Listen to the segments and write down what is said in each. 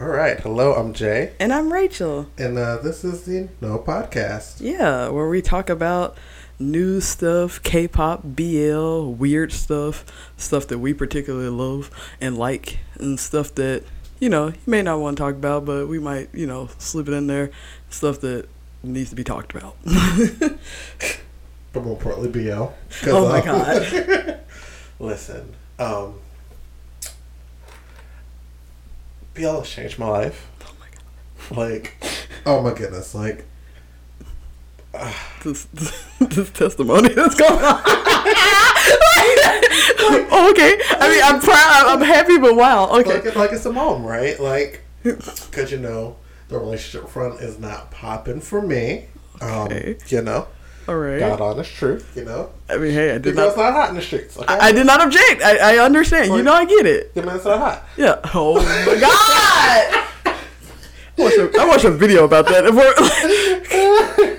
All right. Hello, I'm Jay. And I'm Rachel. And uh, this is the No Podcast. Yeah, where we talk about new stuff, K pop, BL, weird stuff, stuff that we particularly love and like, and stuff that, you know, you may not want to talk about, but we might, you know, slip it in there. Stuff that needs to be talked about. but more importantly, BL. Oh my um, God. listen, um, BL has changed my life. Oh my god. Like, oh my goodness, like. Uh, this, this testimony that's going on. oh, okay. I mean, I'm proud. I'm happy, but wow. Okay. Like, like it's a mom, right? Like, because you know the relationship front is not popping for me. Um, okay. You know. All right. God oh, honest truth, you know. I mean, hey, I did not. not hot in the streets. Okay? I, I did not object. I, I understand. You know, I get it. Your man's not hot. Yeah. Oh my God. I watched, a, I watched a video about that. If we're,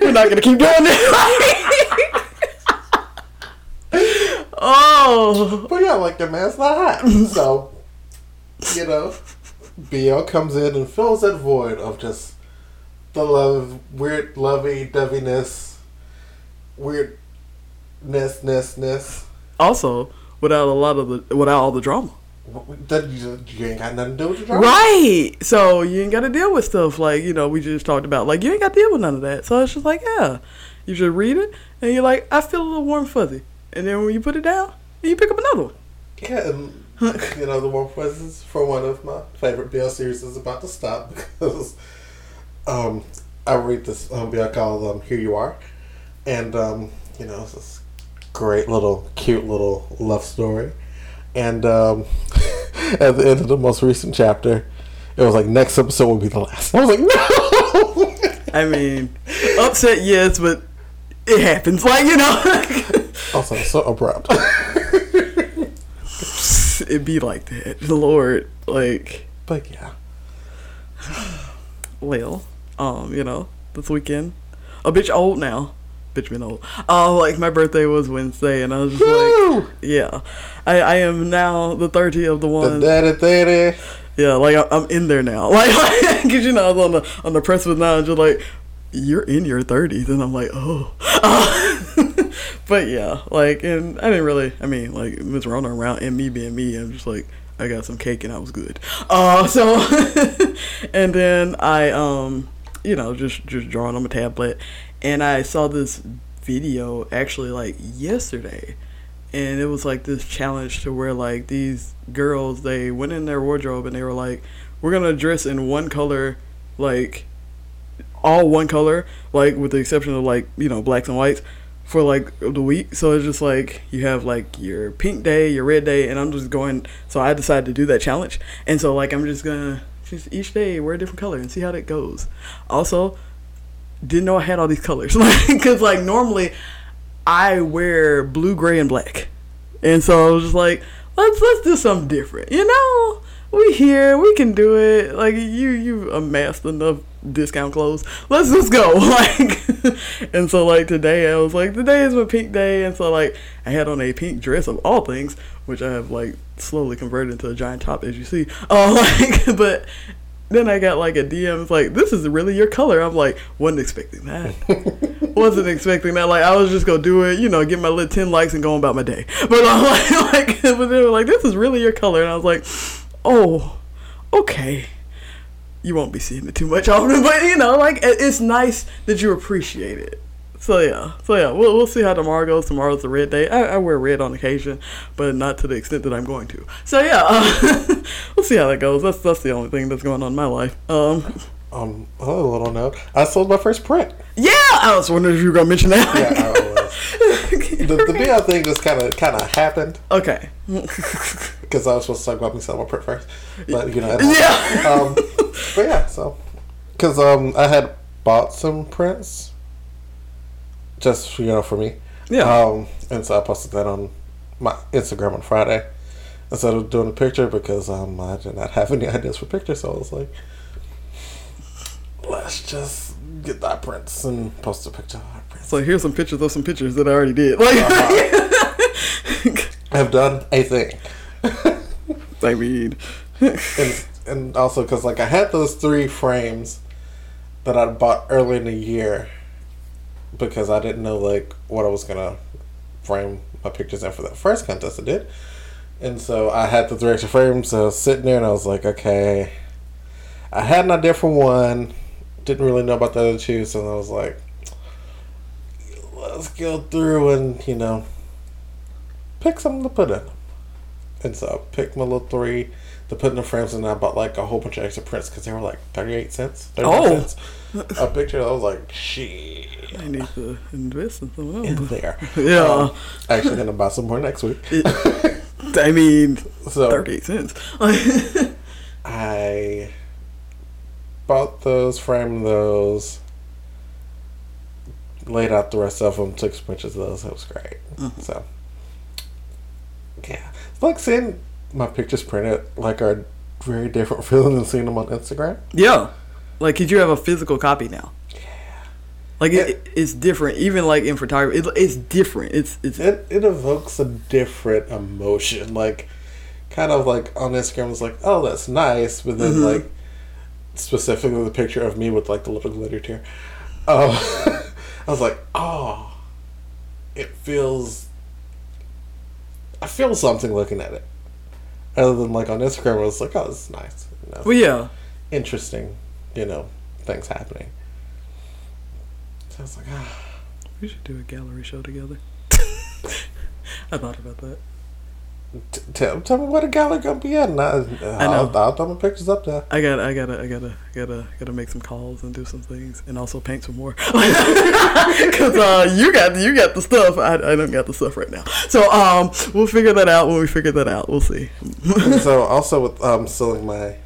we're not gonna keep doing this. oh. But yeah, like the man's not hot. So, you know, BL comes in and fills that void of just the love, weird lovey doveyness weirdness, ness, ness. Also, without a lot of the, without all the drama. That you, you ain't got nothing to do with the drama. Right. So you ain't got to deal with stuff like you know we just talked about. Like you ain't got to deal with none of that. So it's just like yeah, you just read it and you're like I feel a little warm fuzzy, and then when you put it down, you pick up another one. Yeah, and you know the warm fuzzies for one of my favorite BL series is about to stop because um I read this um BL called um Here You Are and um, you know, it's this great little, cute little love story. And um, at the end of the most recent chapter, it was like next episode will be the last. I was like, no. I mean, upset, yes, but it happens. Like you know. also, so abrupt. It'd be like that, the Lord, like. But yeah. Well, um, you know, this weekend, a bitch old now bitch been old. Oh, like my birthday was Wednesday, and I was just Woo! like, yeah, I, I am now the thirty of the one. The thirty. Yeah, like I, am in there now. Like, cause you know I was on the on the precipice now, and just like you're in your thirties, and I'm like, oh. Uh, but yeah, like, and I didn't really. I mean, like Miss Rona around and me being me, I'm just like. I got some cake and I was good. Uh, so, and then I, um, you know, just just drawing on my tablet, and I saw this video actually like yesterday. And it was like this challenge to where like these girls they went in their wardrobe and they were like we're gonna dress in one color like all one color like with the exception of like you know blacks and whites for like the week. So it's just like you have like your pink day your red day and i'm just going so i decided to do that challenge. And so like i'm just gonna just each day wear a different color and see how that goes. Also didn't know I had all these colors. Because, like, normally I wear blue, gray, and black. And so I was just like, let's let's do something different. You know, we here, we can do it. Like you you amassed enough discount clothes. Let's just go. Like and so like today I was like today is my pink day and so like I had on a pink dress of all things, which I have like slowly converted into a giant top as you see. Oh like but then I got like a DM. It's like, this is really your color. I'm like, wasn't expecting that. wasn't expecting that. Like, I was just gonna do it, you know, get my little ten likes and go about my day. But I'm like, like, but they were like, this is really your color, and I was like, oh, okay. You won't be seeing it too much often, but you know, like, it's nice that you appreciate it. So yeah, so yeah, we'll we'll see how tomorrow goes. Tomorrow's a red day. I, I wear red on occasion, but not to the extent that I'm going to. So yeah, uh, we'll see how that goes. That's that's the only thing that's going on in my life. Um, um, a little note. I sold my first print. Yeah, I was wondering if you were gonna mention that. Yeah, I was. the the BL thing just kind of kind of happened. Okay. Because I was supposed to talk about me selling my print first, but you know. Yeah. Um, but yeah, so because um I had bought some prints just you know for me. Yeah. Um, and so I posted that on my Instagram on Friday instead of doing a picture because um, I did not have any ideas for pictures. So I was like, let's just get that prints and post a picture. So here's some pictures of some pictures that I already did. Like, uh-huh. I've done a thing. I mean, and and also because like I had those three frames that I bought early in the year because I didn't know like what I was gonna frame my pictures in for that first contest I did, and so I had the three extra frames. So I was sitting there and I was like, okay, I had an idea for one, didn't really know about the other two, so I was like, let's go through and you know pick something to put in. And so I picked my little three to put in the frames, and I bought like a whole bunch of extra prints because they were like 38 cents. 39 Oh. cents. A picture, I was like, shit. I need to invest in something In there. Yeah. Um, actually, gonna buy some more next week. I mean, so 38 cents. I bought those, framed those, laid out the rest of them, took some pictures of those. It was great. So, yeah, it's like seeing my pictures printed like are very different feeling than seeing them on Instagram. yeah. Like, could you have a physical copy now? Like it, it's different, even like in photography, it, it's different. It's it's It it evokes a different emotion, like kind of like on Instagram. It's like, oh, that's nice, but then mm-hmm. like specifically the picture of me with like the little glitter tear. Oh, I was like, oh, it feels. I feel something looking at it, other than like on Instagram, where it's like, oh, this is nice, you know, well, yeah. interesting, you know, things happening. So I was like, ah. We should do a gallery show together. I thought about that. T- tell, tell me what a gallery gonna be at, and I, I I'll, know. I'll throw my pictures up there. I gotta, I gotta I gotta gotta gotta make some calls and do some things and also paint some more. Cause uh, you got you got the stuff. I, I don't got the stuff right now. So um we'll figure that out when we figure that out. We'll see. So also with um selling my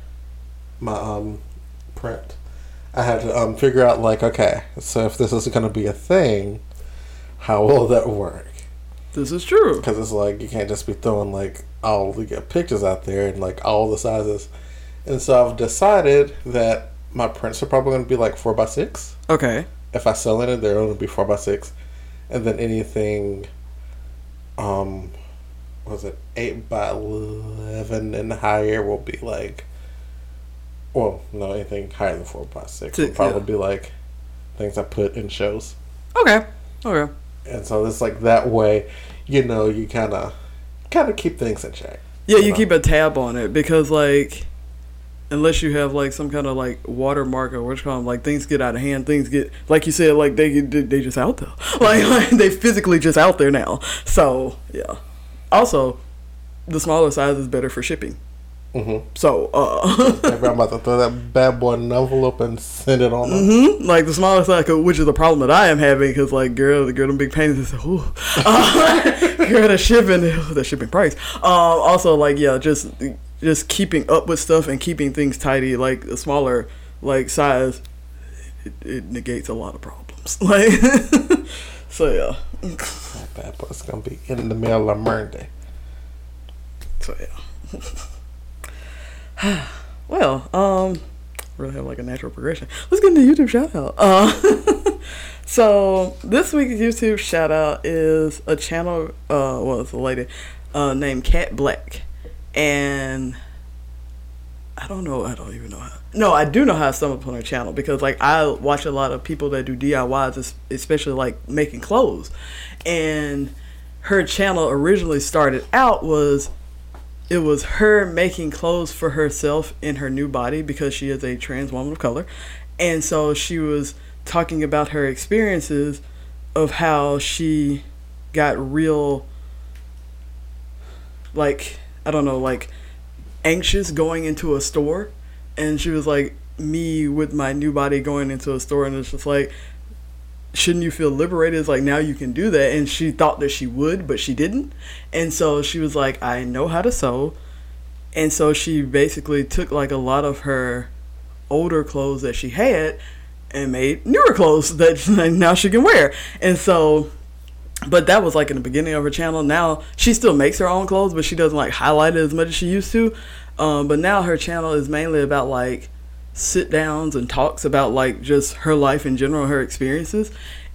my um print, I had to um figure out like okay, so if this is gonna be a thing, how will that work? This is true. Because it's like you can't just be throwing like all the pictures out there and like all the sizes, and so I've decided that my prints are probably gonna be like four by six. Okay. if I sell it, they're going to be four by six, and then anything, um, was it eight by eleven and higher will be like, well, no, anything higher than four by six Six, probably be like things I put in shows, Okay. Okay. and so it's like that way, you know, you kind of, kind of keep things in check. Yeah, you Hold keep a tab on it because like unless you have like some kind of like watermark or what you call them, like things get out of hand. Things get like you said, like they they just out there, like, like they physically just out there now. So yeah. Also, the smaller size is better for shipping. Mm-hmm. So uh, Maybe I'm about to throw that bad boy in an envelope and send it on. mhm, like the smaller size, 'cause- which is the problem that I am having, because like girl, the girl, them big panties, is ooh, uh, girl, the shipping, the shipping price. Um, also like yeah, just just keeping up with stuff and keeping things tidy. Like the smaller like size, it, it negates a lot of problems. Like so yeah, That bad boy's gonna be in the mail on Monday. so yeah. well, um, really have like a natural progression. Let's get into YouTube shout out. Uh, so this week's YouTube shout out is a channel. Uh, well, it's a lady uh, named Kat Blaque, and I don't know. I don't even know how. No, I do know how I stumbled upon her channel because like I watch a lot of people that do DIYs, especially like making clothes, and her channel originally started out was it was her making clothes for herself in her new body because she is a trans woman of color. And so she was talking about her experiences of how she got real like I don't know, like anxious going into a store and she was like me with my new body going into a store and it's just like shouldn't you feel liberated? It's like now you can do that. And she thought that she would, but she didn't. And so she was like, I know how to sew. And so she basically took like a lot of her older clothes that she had and made newer clothes that now she can wear. And so, but that was like in the beginning of her channel. Now she still makes her own clothes, but she doesn't like highlight it as much as she used to. Um, but now her channel is mainly about like sit downs and talks about like just her life in general, her experiences,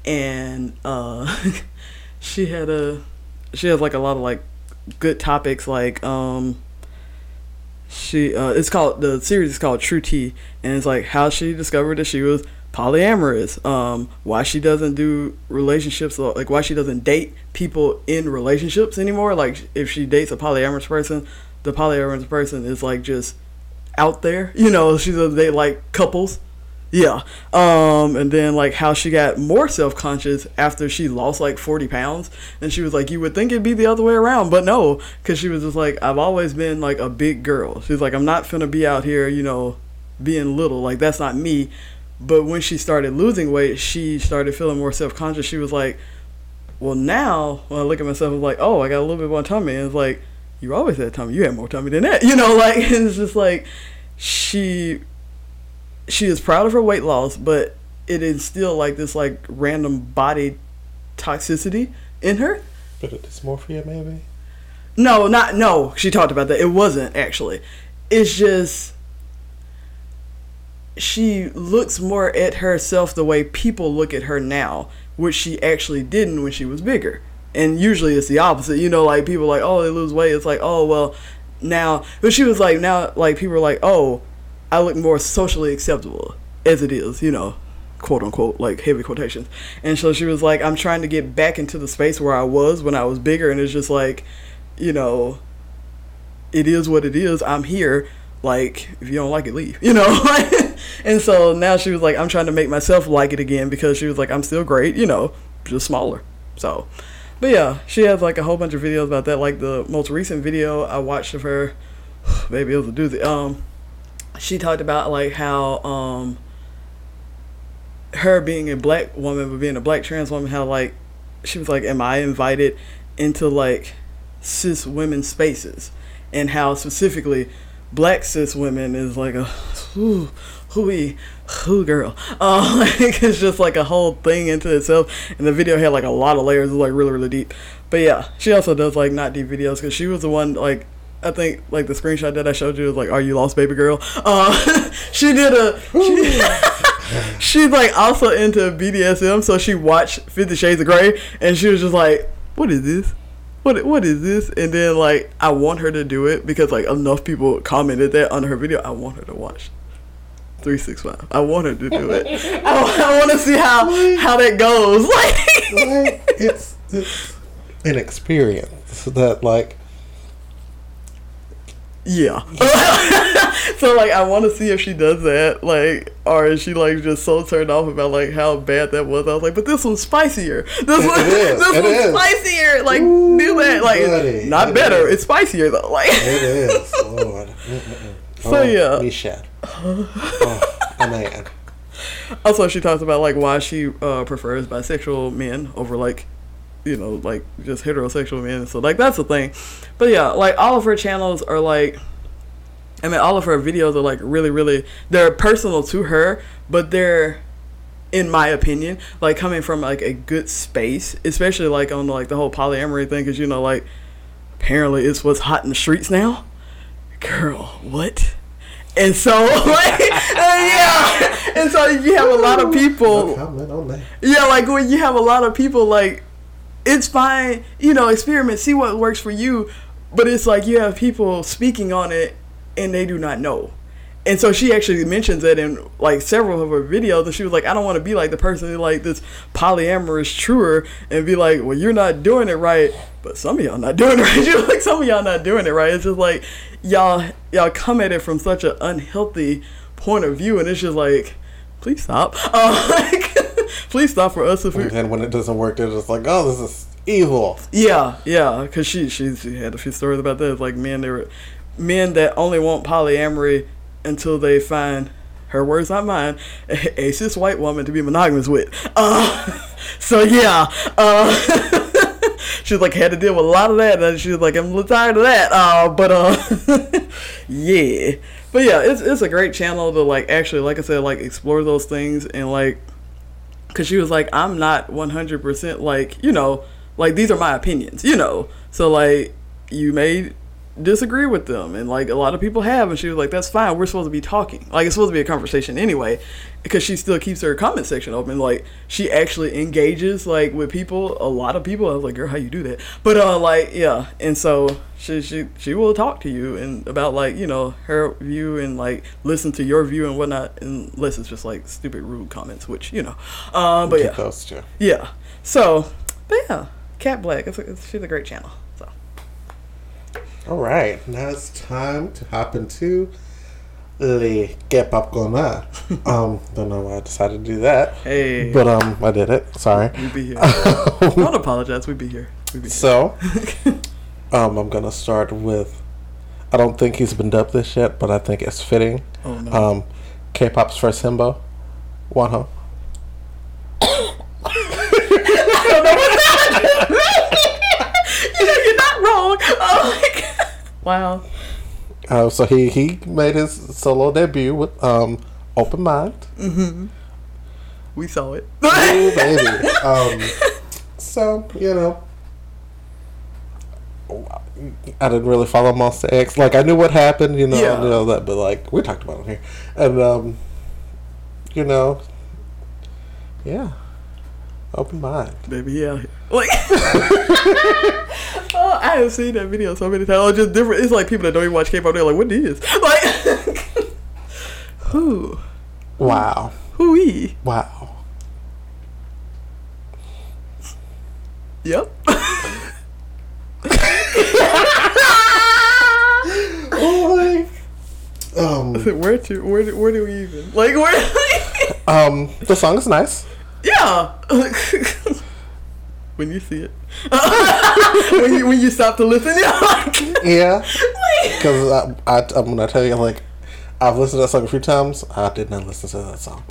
and uh, she had a she has like a lot of like good topics like um she uh, it's called the series is called True Tea, and it's like how she discovered that she was polyamorous. Um, why she doesn't do relationships, like why she doesn't date people in relationships anymore. Like if she dates a polyamorous person, the polyamorous person is like just out there. You know, she's a, they like couples. Yeah. Um, and then like how she got more self conscious after she lost like 40 pounds. And she was like, you would think it'd be the other way around, but no. Cause she was just like, I've always been like a big girl. She's like, I'm not finna be out here, you know, being little. Like that's not me. But when she started losing weight, she started feeling more self conscious. She was like, well, now when I look at myself, I'm like, oh, I got a little bit more tummy. And it's like, you always had tummy. You had more tummy than that. You know, like, it's just like, she she is proud of her weight loss, but it is still like this like random body toxicity in her. But it dysmorphia, maybe. No, not no. She talked about that. It wasn't actually. It's just she looks more at herself the way people look at her now, which she actually didn't when she was bigger. And usually it's the opposite. You know, like people like, oh, they lose weight. It's like, oh, well, now. But she was like, now, like people are like, oh, I look more socially acceptable as it is, you know, quote unquote, like heavy quotations. And so she was like, I'm trying to get back into the space where I was when I was bigger. And it's just like, you know, it is what it is. I'm here. Like, if you don't like it, leave, you know? and so now she was like, I'm trying to make myself like it again because she was like, I'm still great, you know, just smaller. So, but yeah, she has like a whole bunch of videos about that. Like the most recent video I watched of her, maybe it was a doozy. Um, she talked about like how um her being a black woman but being a black trans woman how like she was like am i invited into like cis women spaces and how specifically black cis women is like a whoo hooey who girl uh, like it's just like a whole thing into itself and the video had like a lot of layers it was like really really deep but yeah she also does like not deep videos because she was the one like I think like the screenshot that I showed you was like, "Are you lost, baby girl?" Uh, she did a. She, she's like also into BDSM, so she watched Fifty Shades of Grey, and she was just like, "What is this? What what is this?" And then like I want her to do it because like enough people commented that on her video. I want her to watch. 365. I wanted to do it. I, I want to see how how that goes. Like, like it's, it's an experience that like yeah. so like I want to see if she does that, like, or is she like just so turned off about like how bad that was? I was like, but this one's spicier. This one, this one's is. spicier. Like, Ooh, do that. Like, buddy, not it better. Is. It's spicier though. Like, it is. Lord. So oh, yeah. Michelle. oh, man. Also, she talks about like why she uh, prefers bisexual men over like you know, like just heterosexual men. So like that's the thing. But yeah, like all of her channels are like I mean all of her videos are like really, really they're personal to her, but they're in my opinion, like coming from like a good space, especially like on like the whole polyamory thing, because you know, like apparently it's what's hot in the streets now. Girl, what? And so, like, uh, yeah, and so you have a lot of people. Yeah, like when you have a lot of people like it's fine, you know, experiment, see what works for you. But it's like you have people speaking on it and they do not know. And so she actually mentions it in like several of her videos, and she was like, "I don't want to be like the person who like this polyamorous truer and be like, well, you're not doing it right, but some of y'all not doing it right. She's like, some of y'all not doing it right. It's just like y'all y'all come at it from such an unhealthy point of view, and it's just like, please stop. Uh, like, please stop for us if we. And when it doesn't work, they're just like, oh, this is evil. Yeah, yeah, because she, she she had a few stories about that. It's like men, they were men that only want polyamory until they find her words, not mine, a, a cis white woman to be monogamous with. Uh, so yeah, uh, she's like had to deal with a lot of that, and she's like, I'm tired of that. Uh, but uh, yeah, but yeah, it's it's a great channel to like actually, like I said, like explore those things and like because she was like, I'm not 100% like, you know, like these are my opinions, you know. So like, you may disagree with them. And like a lot of people have and she was like that's fine. We're supposed to be talking. Like it's supposed to be a conversation anyway because she still keeps her comment section open. Like she actually engages like with people a lot of people. I was like girl how you do that? But uh like yeah. And so she she she will talk to you and about like you know her view and like listen to your view and whatnot unless it's just like stupid rude comments which you know. Uh but yeah. yeah. So but yeah. Kat Blaque it's, a, it's she's a great channel All right, now it's time to hop into the get popcorn on. um, don't know why I decided to do that, hey but um, I did it. Sorry. we be here don't apologize we be here we be here So, um, I'm gonna start with. I don't think he's been dubbed this yet, but I think it's fitting. oh no Um, K-pop's first himbo, Wonho. you know you're not wrong oh my god wow Uh, so he he made his solo debut with um, Open Mind. Mm-hmm. we saw it Ooh, baby. Um, so you know, I didn't really follow Monsta X. Like I knew what happened, you know, Yeah. I knew all that, but like we talked about it here, and um, you know, yeah, Open Mind. baby yeah like oh, I have seen that video so many times. Oh, just different. It's like people that don't even watch K-pop. They're like, "What is?" Like, who, Wow, who he? wow. Yep. Oh, um, where to? Where do? Where do we even? Like, where? um, the song is nice. Yeah. when you see it, when you when you stop to listen, you're like, Yeah, because I, I, I'm gonna tell you, like, I've listened to that song a few times. I did not listen to that song.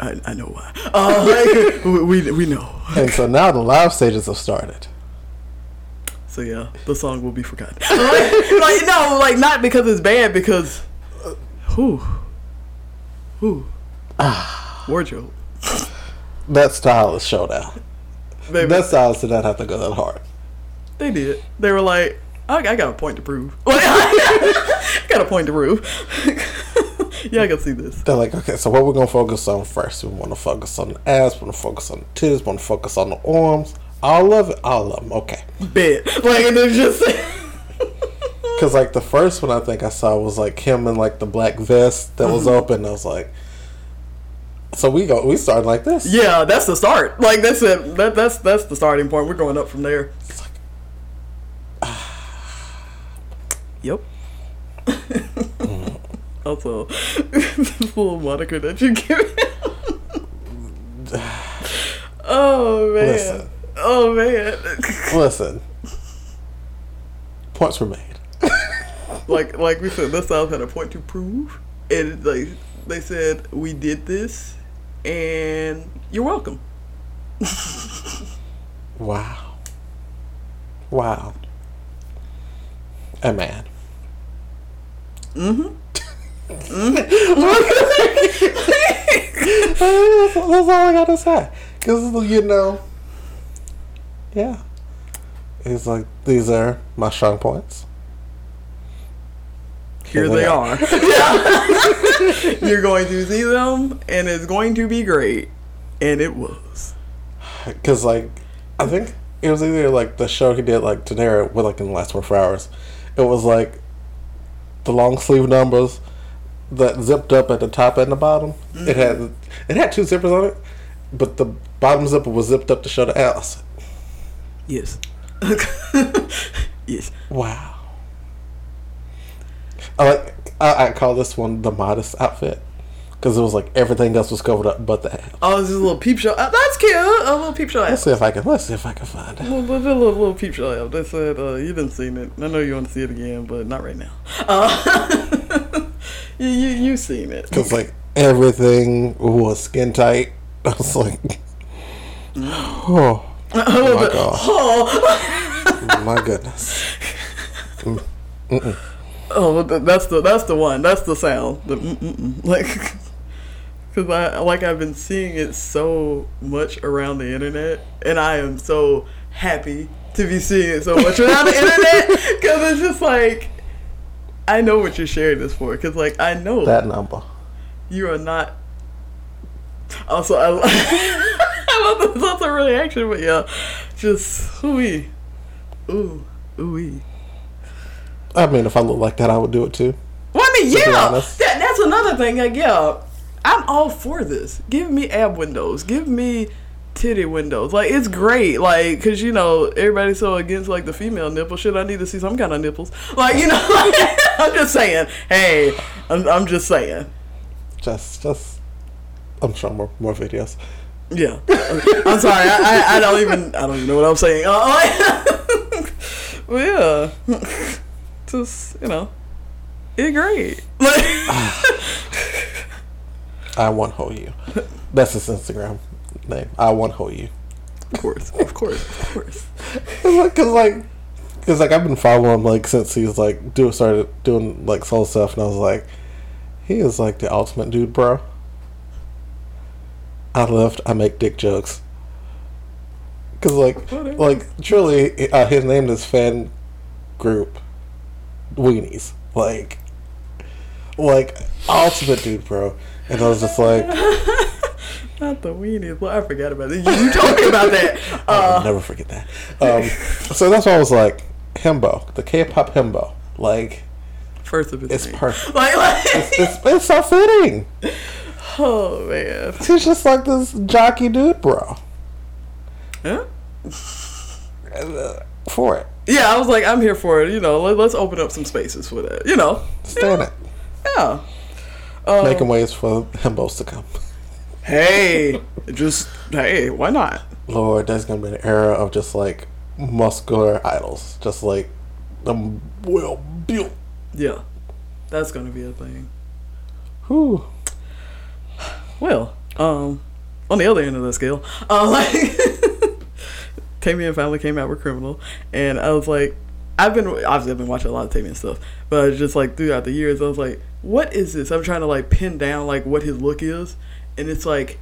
I, I know why. Uh, like, we, we we know. And so now the live stages have started. So yeah, the song will be forgotten. like, like, no, like not because it's bad, because who, who, wardrobe, That style is showdown. baby. That style did not have to go that hard. they did. They were like, I, I got a point to prove. I got a point to prove. yeah, I can see this. They're like, okay, so what we're gonna focus on first? We want to focus on the ass. We want to focus on the titties. We want to focus on the arms. All of it. All of them. Okay. Bet. Like, and it's just. Because like the first one I think I saw was like him in like the black vest that was uh-huh. open. I was like, so we go. We started like this. yeah, that's the start. Like that's it. That that's that's the starting point. We're going up from there. It's like, Yep. also, this little moniker that you give him. oh man. Listen. Oh man. listen. Points were made. like like we said, this South had a point to prove, and like they said, we did this, and you're welcome. Wow. Wow. A man. Mm-hmm. that's, that's all I gotta say. Because, you know, yeah. It's like, these are my strong points. Here they are. You're going to see them, and it's going to be great. And it was. Because, like, I think it was either, like, the show he did, like, Daenerys, with, like, in the last 24 hours. It was, like, the long sleeve numbers that zipped up at the top and the bottom. It had mm-hmm. it had two zippers on it, but the bottom zipper was zipped up to show the ass. Yes. yes. Wow. I like I, I call this one the modest outfit because it was like everything else was covered up but the ass. Oh, this is a little peep show. Uh, that's cute. A little peep show. Let's see if I can let's see if I can find it. Little, little, little, little peep show. They said uh, you didn't see it. I know you want to see it again, but not right now. Uh, you, you you seen it? Because like everything was skin tight. I was like, oh oh my god, Oh, my goodness. Oh, that's the that's the one. That's the sound. The mm-mm-mm. like, because I like I've been seeing it so much around the internet, and I am so happy to be seeing it so much around the internet because it's just like I know what you're sharing this for, because like I know That number. you are not. Also, I, I love the that's a reaction, but yeah, just ooh ooh ooh. I mean, if I look like that, I would do it too. Well, I mean, yeah, that, that's another thing. Like, yeah, I'm all for this. Give me ab windows. Give me titty windows. Like, it's great. Like, cause you know everybody's so against like the female nipple. Shit, I need to see some kind of nipples. Like, you know, I'm just saying. Hey, I'm, I'm just saying. Just, just. I'm sure more more videos. Yeah, I'm sorry. I, I, I don't even I don't even know what I'm saying. Uh, well, yeah, just you know, it's great. Like, I want hold you. That's his Instagram name. I want hold you. of course, of course, of course. Cause like, cause like I've been following him like since he's like do started doing like soul stuff, and I was like, he is like the ultimate dude, bro. I left. I make dick jokes. Cause like, like truly, uh, his name is fan group weenies. Like, like ultimate dude, bro. And I was just like, Not the weenies. Well, I forgot about it. You, you told me about that. I'll Uh, never forget that. Um, so that's why I was like, himbo, the K-pop himbo. Like, first of its it's name. perfect. Like, like It's, it's so fitting. oh man. He's just like this jockey dude, bro. Uh, For it. Yeah, I was like, I'm here for it. You know, let, let's open up some spaces for that. You know, Stand it. yeah. Um, Making ways for himbos to come. Hey, just hey, why not? Lord, there's gonna be an era of just like muscular idols, just like them well built. Yeah, that's gonna be a thing. Whew. Well, um, on the other end of the scale, uh, like Taemin finally came out with Criminal, and I was like, I've been obviously I've been watching a lot of Taemin stuff, but just like throughout the years, I was like, what is this? I'm trying to like pin down like what his look is, and it's like,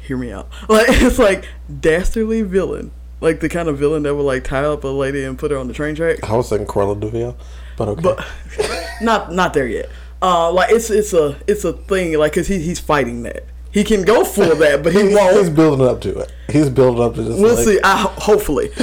hear me out, like it's like dastardly villain, like the kind of villain that would like tie up a lady and put her on the train track. I was thinking Cruella de Vil, but okay. but not not there yet. Uh, like it's it's a it's a thing like because he, he's fighting that he can go for that, but he he's, won't. he's building up to it. He's building up to just We'll like, see. I hopefully. Um,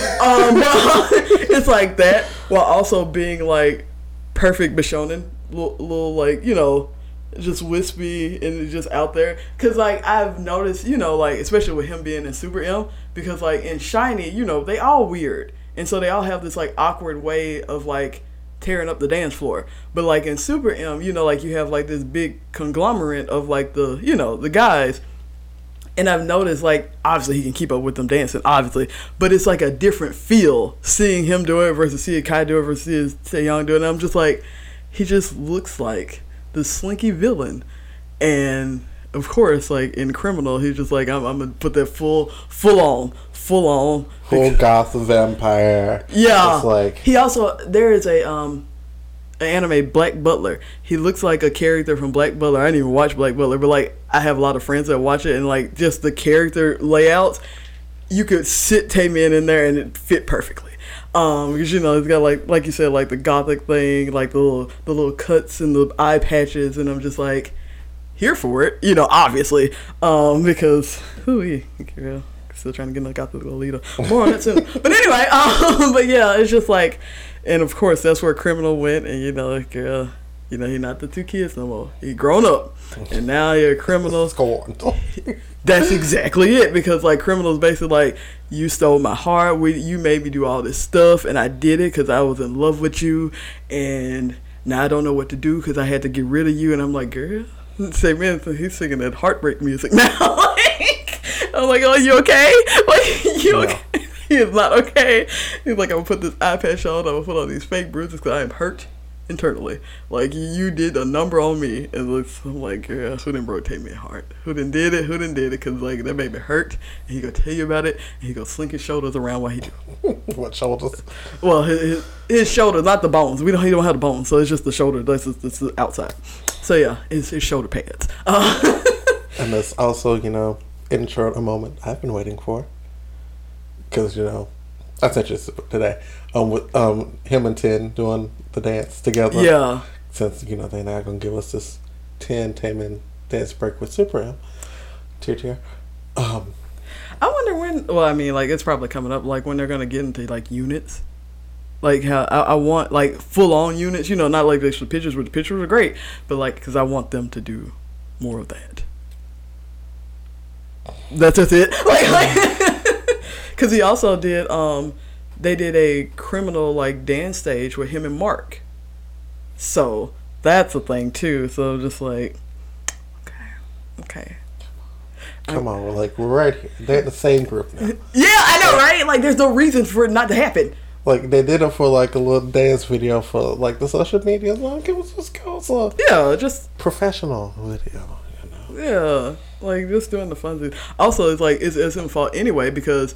it's like that while also being like perfect Bishonen, little, little like you know, just wispy and just out there. Cause like I've noticed, you know, like especially with him being in Super M, because like in SHINee, you know, they all weird, and so they all have this like awkward way of like tearing up the dance floor. But like in Super M, you know, like you have like this big conglomerate of like the you know the guys and I've noticed like obviously he can keep up with them dancing, obviously, but it's like a different feel seeing him do it versus seeing Kai do it versus seeing Young do it. And I'm just like, he just looks like the slinky villain, and of course, like in Criminal, he's just like I'm, I'm gonna put that full, full on, full on. full goth vampire. Yeah, It's like he also there is a um an anime Black Butler. He looks like a character from Black Butler. I didn't even watch Black Butler, but like I have a lot of friends that watch it, and like just the character layouts, you could sit Taemin in there and it fit perfectly. Um, because you know it's got like like you said like the gothic thing, like the little the little cuts and the eye patches, and I'm just like here for it, you know, obviously, um, because girl, still trying to get my gothic Lolita. More on that soon. but anyway, um, but yeah, it's just like, and of course that's where criminal went, and you know, girl, you know, he not the two kids no more. He grown up, and now you're a criminal. That's exactly it because like criminals basically like you stole my heart. We you made me do all this stuff and I did it because I was in love with you, and now I don't know what to do because I had to get rid of you. And I'm like, girl, say man, so he's singing that heartbreak music now. I'm like, oh, you okay? Like you No. okay? he is not okay. He's like, I'm gonna put this eye patch on. I'm gonna put on these fake bruises because I am hurt internally. Like you did a number on me, and looks I'm like, girl, who didn't rotate me heart? Who didn't did it? Who didn't did it? Cause like that made me hurt. And he gonna tell you about it, and he gonna slink his shoulders around while he do. what shoulders? Well, his, his, his shoulders, not the bones. We don't. He don't have the bones, so it's just the shoulder. That's just, that's the outside. So yeah, it's his shoulder pads. Uh, And that's also, you know, intro a moment I've been waiting for. Because, you know, I sent you this today. Um, with um him and Ten doing the dance together. Yeah. Since you know they're not gonna give us this Ten Taemin dance break with Super M. Tear tear. Um, I wonder when. Well, I mean, like it's probably coming up. Like when they're gonna get into like units. Like how I, I want like full on units. You know, not like extra pictures. Where the pictures are great, but like because I want them to do more of that. That's just it. Like, like because he also did. Um, they did a criminal like dance stage with him and Mark. So that's a thing too. So just like, okay, okay. come on, we're like we're right here. They're in the same group now. Yeah, I know, right? Like, there's no reason for it not to happen. Like they did it for like a little dance video for like the social media. Like it was just go so Yeah, just professional video. You know. yeah, like just doing the fun thing. Also, it's like it's it's his fault anyway because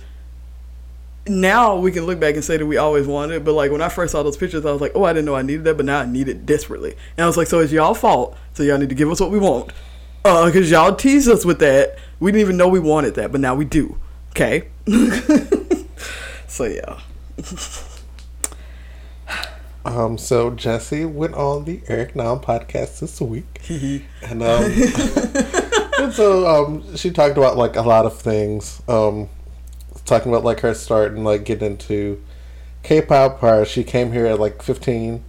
now we can look back and say that we always wanted it. But like when I first saw those pictures, I was like, oh, I didn't know I needed that, but now I need it desperately. And I was like, so it's y'all fault. So y'all need to give us what we want. Uh, because y'all teased us with that. We didn't even know we wanted that, but now we do. Okay. so yeah. Um, so Jessi went on the Eric Nam podcast this week, and um, and so um, she talked about like a lot of things. Um, talking about like her start and like getting into K-pop. Her she came here at like fifteen,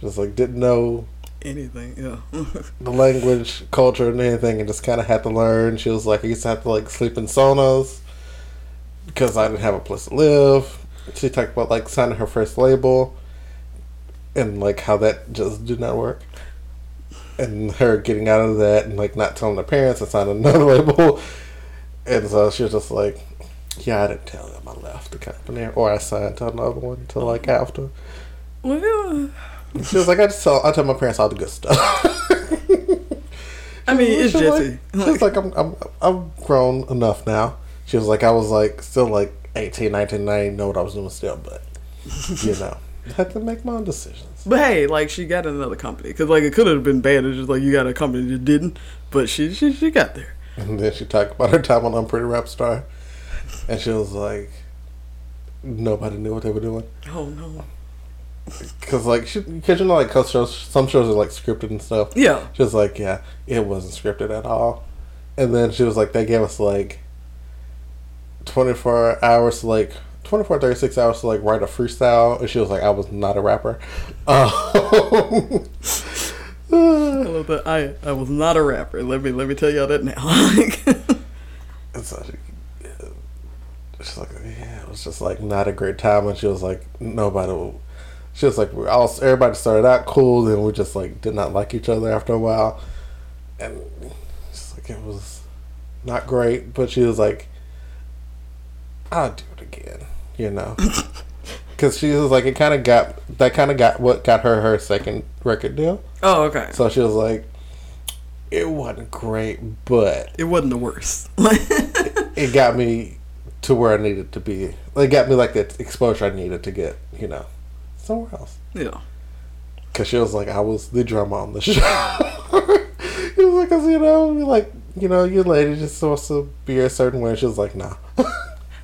just like didn't know Anything, yeah. the language, culture, and anything, and just kind of had to learn. She was like, I used to have to like sleep in saunas because I didn't have a place to live. She talked about like signing her first label and like how that just did not work, and her getting out of that and like not telling her parents and signing another label. And so she was just like, "Yeah, I didn't tell them I left the company, or I signed to another one until like mm-hmm. after." well. She was like, "I just tell I tell my parents all the good stuff." I mean, it's Jessi. Like, she was like, I'm, I'm, I'm grown enough now. She was like, I was like, still like 18, 19, I didn't know what I was doing still, but, you know, I had to make my own decisions. But hey, like she got another company because like it could have been bad. It's just like you got a company that didn't, but she she she got there. And then she talked about her time on Unpretty Rap Star, and she was like, nobody knew what they were doing. Oh no. Cause like, she, cause you know, like, 'cause shows, some shows are like scripted and stuff. Yeah. She was like, yeah, it wasn't scripted at all. And then she was like, they gave us like 24 hours to like 24, 36 hours to like write a freestyle. And she was like, I was not a rapper. Um, I love that. I I was not a rapper. Let me let me tell y'all that now. so she, she's like, yeah, it was just like not a great time. And she was like, nobody, will- she was like, all, everybody started out cool. Then we just like did not like each other after a while. And she's like, it was not great. But she was like, I'll do it again, you know. Because she was like, it kind of got, that kind of got what got her her second record deal. oh okay. So she was like, it wasn't great, but It wasn't the worst. it got me to where I needed to be. It got me like the exposure I needed to get, you know, somewhere else. yeah. Because she was like, I was the drummer on the show. it was like, 'cause, you know, like, you know, your lady just supposed to be a certain way. She was like, nah.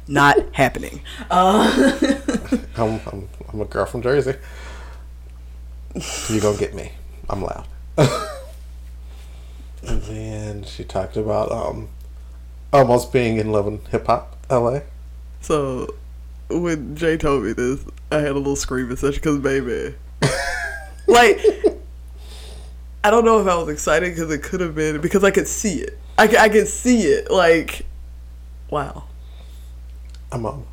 Not happening. Uh, I'm, I'm, I'm a girl from Jersey. you gonna get me. I'm loud. and then she talked about um almost being in love with hip hop LA. so when Jay told me this, I had a little screaming session because baby, like. I don't know if I was excited because it could have been because I could see it. I, I could see it. Like, wow. I'm um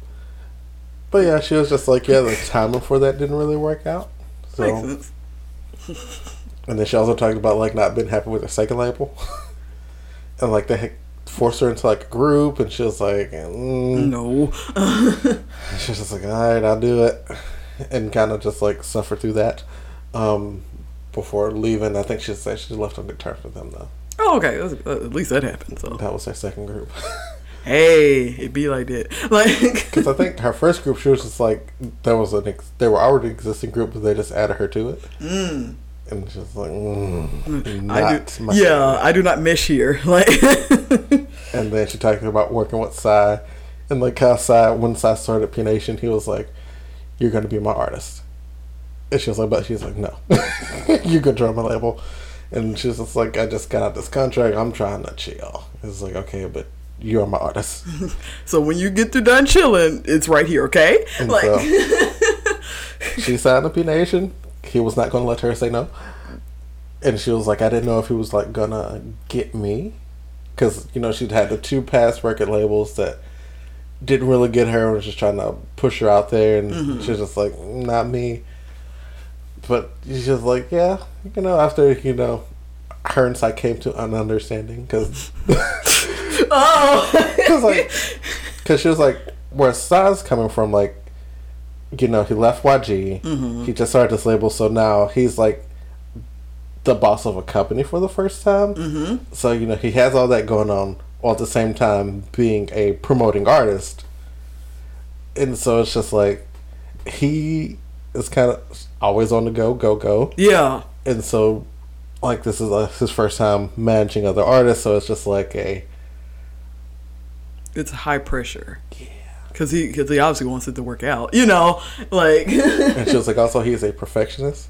But yeah, she was just like, yeah, the timing for that didn't really work out. So Makes sense. and then she also talked about like not being happy with her second label. and like they forced her into like a group and she was like mm. No. she was just like, Alright, I'll do it and kinda just like suffer through that. Um before leaving, I think she said she left on good terms with them though. oh, okay. Uh, at least that happened. So, That was her second group. hey, it be like that. Like, Because I think her first group, she was just like there was an ex- there were already existing group, but they just added her to it, mm, and she was like, mm, I not do. Yeah, I do not mesh here. Like, And then she talked about working with Psy, And like outside, once I started P Nation, he was like, "You're gonna be my artist." And she was like, "But she's like, no, you control my label." And she's just like, "I just got out this contract. I'm trying to chill." It's like, okay, but you're my artist. So when you get to done chilling, it's right here, okay? And Like, so she signed up to P Nation. He was not gonna let her say no. And she was like, I didn't know if he was like gonna get me, because you know she'd had the two past record labels that didn't really get her and was just trying to push her out there, and mm-hmm. she was just like, not me. But she's just like, yeah, you know, after you know, her and I came to an understanding because oh, Cause like, cause she was like, where Psy's coming from, like, you know, he left YG, he just started this label, so now he's like the boss of a company for the first time. Mm-hmm. So you know, he has all that going on, while at the same time being a promoting artist. And so it's just like he is kind of always on the go, go, go yeah. and so like this is uh his first time managing other artists so it's just like a It's high pressure. Yeah. Cause he, cause he obviously wants it to work out, you know, like. and she was like also he's a perfectionist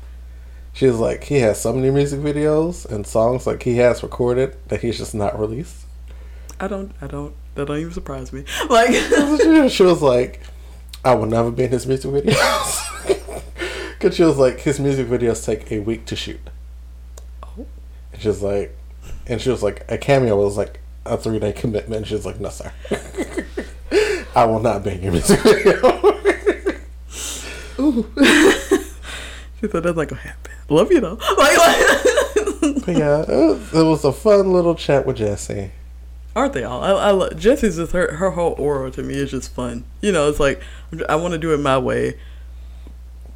she was like he has so many music videos and songs like he has recorded that he's just not released I don't, I don't, that don't even surprise me. Like, she was like i will never be in his music videos because she was like his music videos take a week to shoot Oh. and she was like and she was like a cameo was like a three day commitment She's like no sir i will not be in your music video she said that's not gonna happen. Love you though. Like, like But yeah, it was, it was a fun little chat with Jessi. aren't they all? I, I love, Jessi's just her her whole aura to me is just fun. You know, it's like I want to do it my way,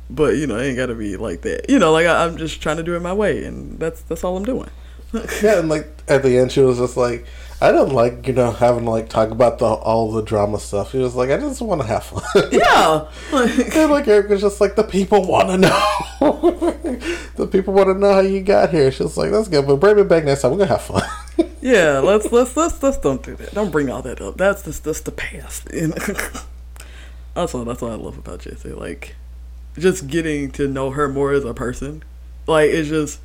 but you know, it ain't gotta be like that. You know, like I, I'm just trying to do it my way, and that's that's all I'm doing. Yeah, and like at the end, she was just like, I don't like you know having to like talk about the all the drama stuff. She was like, I just want to have fun. yeah, like, and like Eric was just like, the people want to know. the people want to know how you got here. She was like, that's good, but bring me back next time. We're gonna have fun. yeah. Let's let's let's let's don't do that. Don't bring all that up. That's just that's the past. That's all. That's what I love about Jessi. Like, just getting to know her more as a person. Like it's just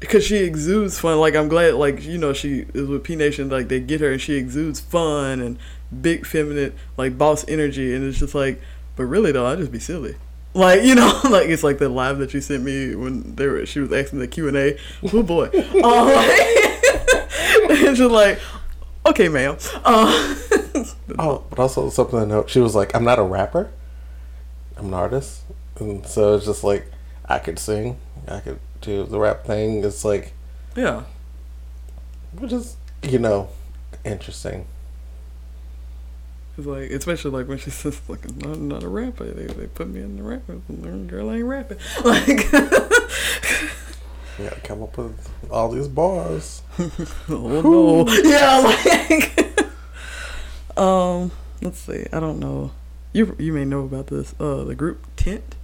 because she exudes fun. Like I'm glad. Like you know she is with P Nation. Like they get her and she exudes fun and big feminine like boss energy. And it's just like, but really though, I just be silly. Like you know, like it's like the live that you sent me when they were she was asking the Q and A. Oh boy, uh, it's just like, okay, ma'am. Uh, oh, but also something to note. She was like, I'm not a rapper. I'm an artist, and so it's just like I could sing. I could do the rap thing. It's like, yeah, which is you know, interesting. it's like especially like when she says like I'm not, not a rapper. They they put me in the rapper. And learn girl ain't rapping. Like. Gotta come up with all these bars. oh no. Yeah, like Um, let's see. I don't know. You you may know about this. Uh the group Tint?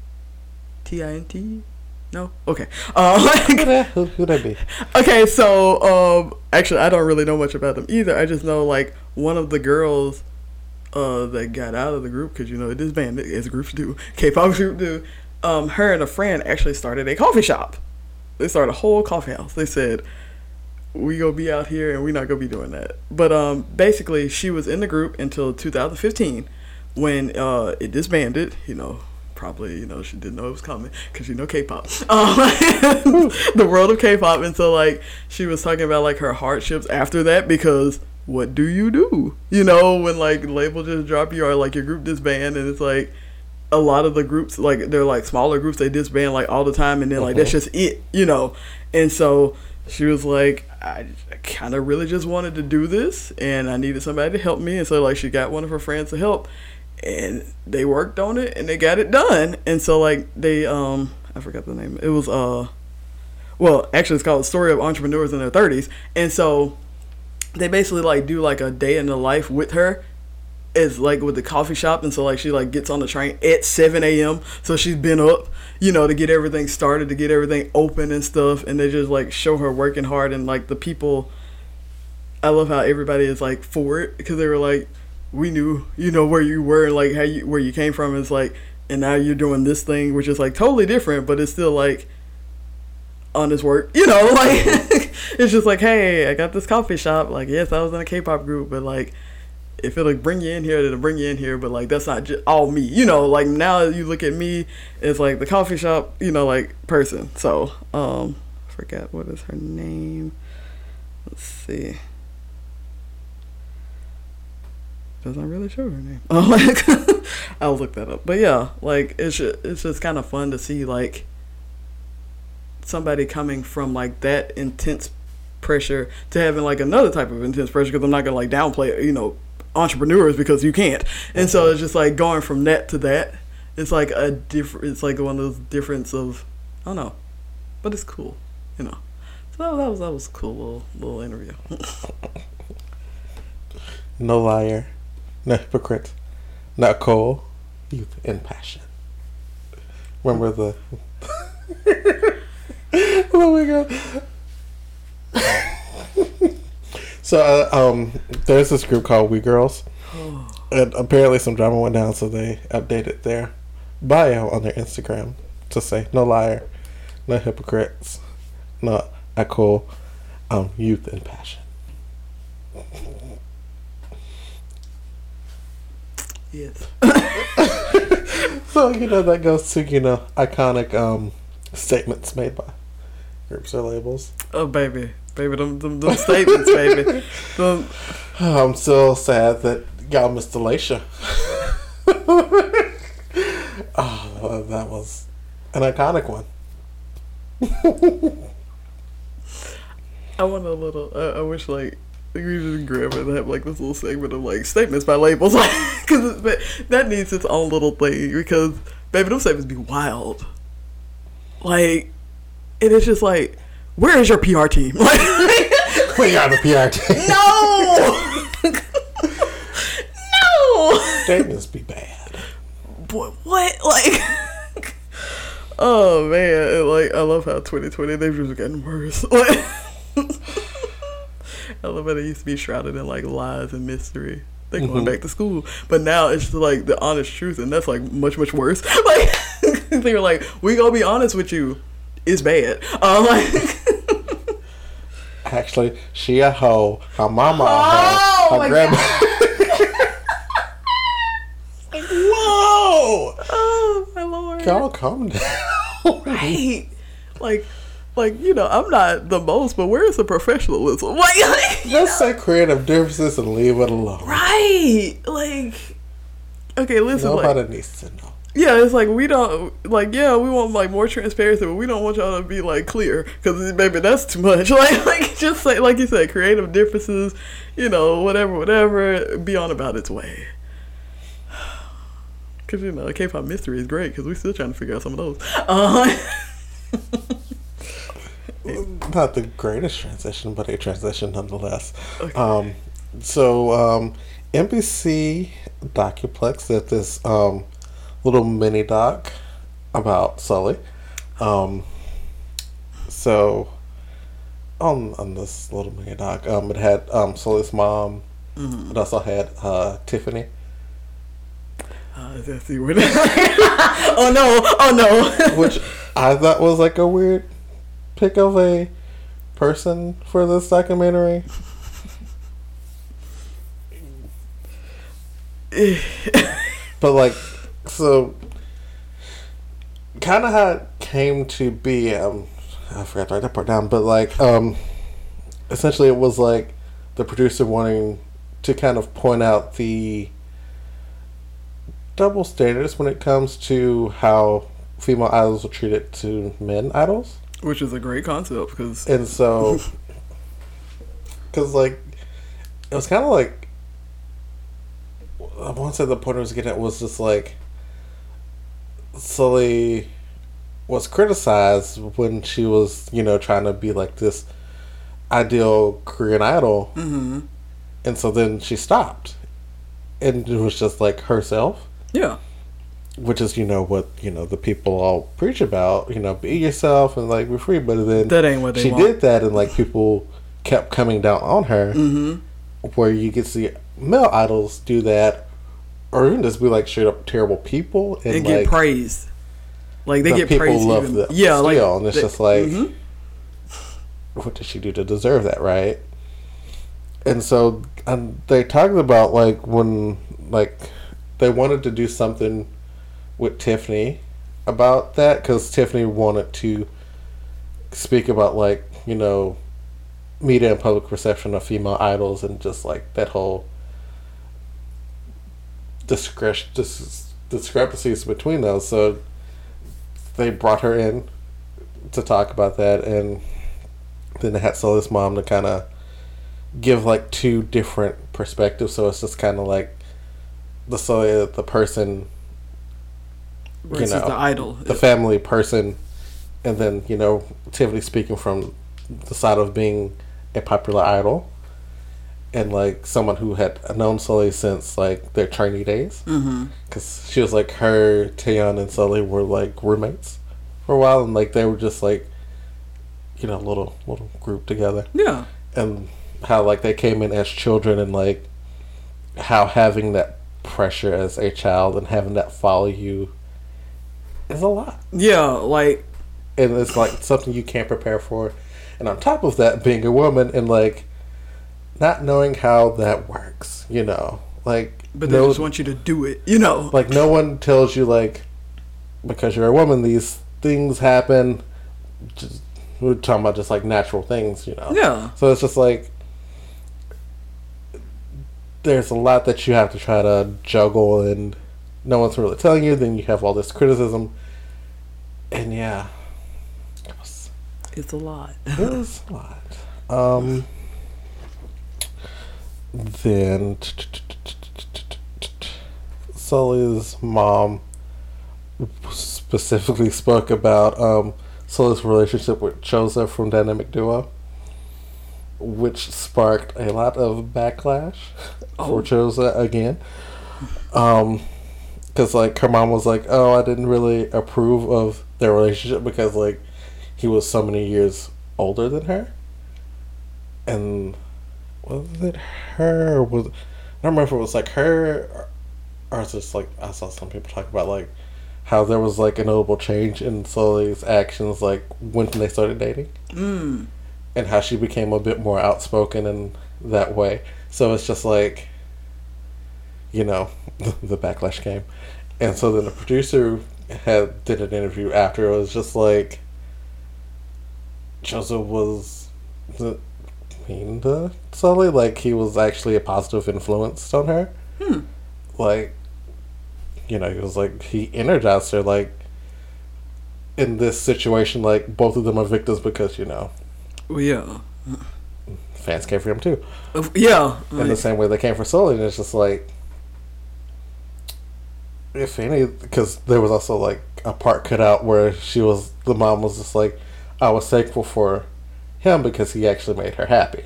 T I N T? No? Okay. Uh like, Who who that be? Okay, so um actually I don't really know much about them either. I just know like one of the girls uh that got out of the group because you know it is band as groups do, K-pop group do. Um, her and a friend actually started a coffee shop. They started a whole coffee house. They said we gonna be out here and we not gonna be doing that. But um, basically she was in the group until 2015 when uh it disbanded. You know, probably you know she didn't know it was coming because you know K-pop, um, the world of K-pop, and so like she was talking about like her hardships after that because what do you do? You know when like label just drop you or like your group disband and it's like a lot of the groups like they're like smaller groups they disband like all the time and then like that's just it you know? And so she was like i kind of really just wanted to do this and i needed somebody to help me and so like she got one of her friends to help and they worked on it and they got it done. And so like they um i forgot the name. It was uh well actually it's called story of entrepreneurs in their 30s and so they basically like do like a day in the life with her. Is like with the coffee shop. And so like she like gets on the train at 7 a.m so she's been up you know to get everything started to get everything open and stuff. And they just like show her working hard. And like the people i love how everybody is like for it. Because they were like we knew, you know, where you were, like how you where you came from. It's like, and now you're doing this thing, which is like totally different, but it's still like honest work. You know, like it's just like, hey, I got this coffee shop. Like, yes, I was in a K-pop group, but like, if it'll bring you in here, it'll bring you in here. But like, that's not just all me. You know, like now you look at me, it's like the coffee shop. You know, like person. So, um, forget what is her name. Let's see. Doesn't really show her name. Oh, like I'll look that up. But yeah, like it's just, it's just kind of fun to see like somebody coming from like that intense pressure to having like another type of intense pressure because I'm not gonna like downplay you know entrepreneurs because you can't and so it's just like going from that to that it's like a different it's like one of those difference of I don't know but it's cool you know so that was that was a cool little little interview no liar no hypocrite not cool youth and passion remember the oh my god so uh, um, there's this group called We Girls, and apparently some drama went down, so they updated their bio on their Instagram to say no liar, no hypocrites, no echo, um, youth and passion. yes So you know that goes to you know iconic um, statements made by groups or labels. oh baby baby them them, them statements baby them, I'm so sad that y'all missed Alicia. oh, that was an iconic one. I want a little. I, I wish like we just grab it and have like this little segment of like statements by labels, like because that needs its own little thing. Because baby, those statements be wild. Like, and it's just like, where is your PR team? Like, We got the PR team. no, no, Statements be bad. boy, what? Like, oh man, like I love how 2020 they've just getting worse. Like, I love how they used to be shrouded in like lies and mystery. They're going Mhm. back to school, but now it's just like the honest truth, and that's like much much worse. Like they were like, "We gonna be honest with you, it's bad." Um, like, Actually, she a hoe. Her mama a Oh, hoe. my Her grandma. Whoa! oh my lord, Y'all calm down. right? Like, like you know, I'm not the most, but where's the professionalism? Like, like Just say creative differences and leave it alone. right? Like, okay, listen, like, Nobody needs to know. Yeah, it's like we don't like. Yeah, we want like more transparency, but we don't want y'all to be like clear because maybe that's too much. Like, like just say like you said, creative differences, you know, whatever, whatever. Be on about its way. Cause you know, K-pop mystery is great because we're still trying to figure out some of those. Uh, Not the greatest transition, but a transition nonetheless. Okay. Um, so um, MBC Docuplex did this um, little mini doc about Sulli. Um, so on on this little mini doc, um, it had um, Sulli's mom. Mhm. It also had uh, Tiffany, uh, let's see where. oh no! Oh no! which I thought was like a weird pick of a person for this documentary. But like, so kind of how it came to be. Um, I forgot to write that part down. But like, um, essentially, it was like the producer wanting to kind of point out the double standards when it comes to how female idols are treated to men idols, Which is a great concept because and so because like it was kind of like I want to say the point I was getting at was just like Sulli was criticized when she was you know trying to be like this ideal Korean idol, hmm and so then she stopped, and it was just like herself. yeah, Which is, you know, what you know the people all preach about. You know, be yourself and like be free. But then that ain't what they she want. did that, and like people kept coming down on her, hmm where you could see male idols do that, or even just be like straight up terrible people and, and like get praised. Like they but get people praised. love even- them yeah, still, like and it's they- just like, Mhm. what did she do to deserve that, right? And so, and they talked about like when like they wanted to do something with Tiffany about that because Tiffany wanted to speak about like you know media and public perception of female idols and just like that whole discre- dis- discrepancies between those. So they brought her in to talk about that, and then they had Sulli's mom to kind of give like two different perspectives. So it's just kind of like the Sulli, uh, the person, versus know, the idol. the family person, and then you know Tiffany speaking from the side of being a popular idol. And like someone who had known Sulli since like their trainee days, mm-hmm. because she was like her, Taeyeon, and Sulli were like roommates for a while, and like they were just like, you know, little little group together, Yeah, and how like they came in as children, and like how having that pressure as a child and having that follow you is a lot, yeah, like and it's like something you can't prepare for, and on top of that, being a woman and like not knowing how that works, you know, like but they no- just want you to do it. You know, like no one tells you like because you're a woman these things happen. Just we're talking about just like natural things you know? Yeah, so it's just like there's a lot that you have to try to juggle and no one's really telling you then you have all this criticism and yeah it was, it's a lot. it was a lot um then Sulli's mom specifically spoke about um, Sulli's relationship with Choiza from Dynamic Duo, which sparked a lot of backlash Oh. for Choiza again. Um, because like her mom was like, "Oh, I didn't really approve of their relationship because like he was so many years older than her." And was it her? Or was I don't remember if it was like her, or, or it's just like I saw some people talk about like how there was like a notable change in Sulli's actions like when they started dating, Mm. and how she became a bit more outspoken in that way. So it's just like, you know, the backlash came, and so then the producer had did an interview after. It was just like Joseph was the mean to Sulli, like he was actually a positive influence on her. Hmm. Like, you know, he was like he energized her. Like in this situation, like both of them are victims because you know Well, yeah, fans came for him too. Yeah. in the same way they came for Sulli, and it's just like, if any, because there was also like a part cut out where she was the mom was just like, I was thankful for him because he actually made her happy,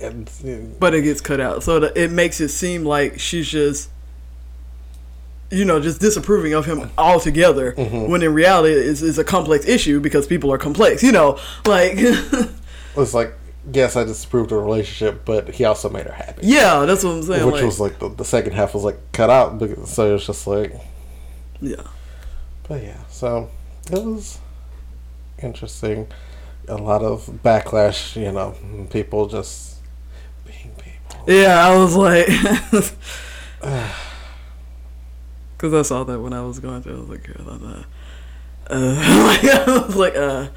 and but it gets cut out, so that it makes it seem like she's just, you know, just disapproving of him altogether. Mhm. When in reality, it's, it's a complex issue because people are complex. You know, like, it's like, yes, I disapproved of the relationship, but he also made her happy, yeah, that's what I'm saying. which like, was like the, the second half was like cut out, because, so it's just like, yeah, But yeah, so it was interesting. A lot of backlash, you know, people just being people. yeah. I was like, because I saw that when I was going through. I was like, girl, I'm, uh, uh, like, I was like, uh,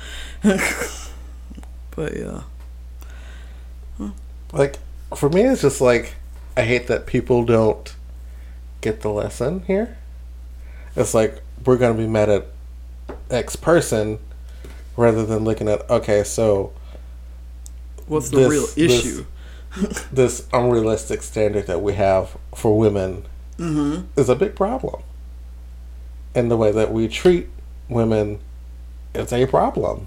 but yeah, Like, for me, it's just like, I hate that people don't get the lesson here. It's like, we're going to be mad at X person rather than looking at, okay, so what's the This- real this- issue? this unrealistic standard that we have for women Mm-hmm. is a big problem. And the way that we treat women is a problem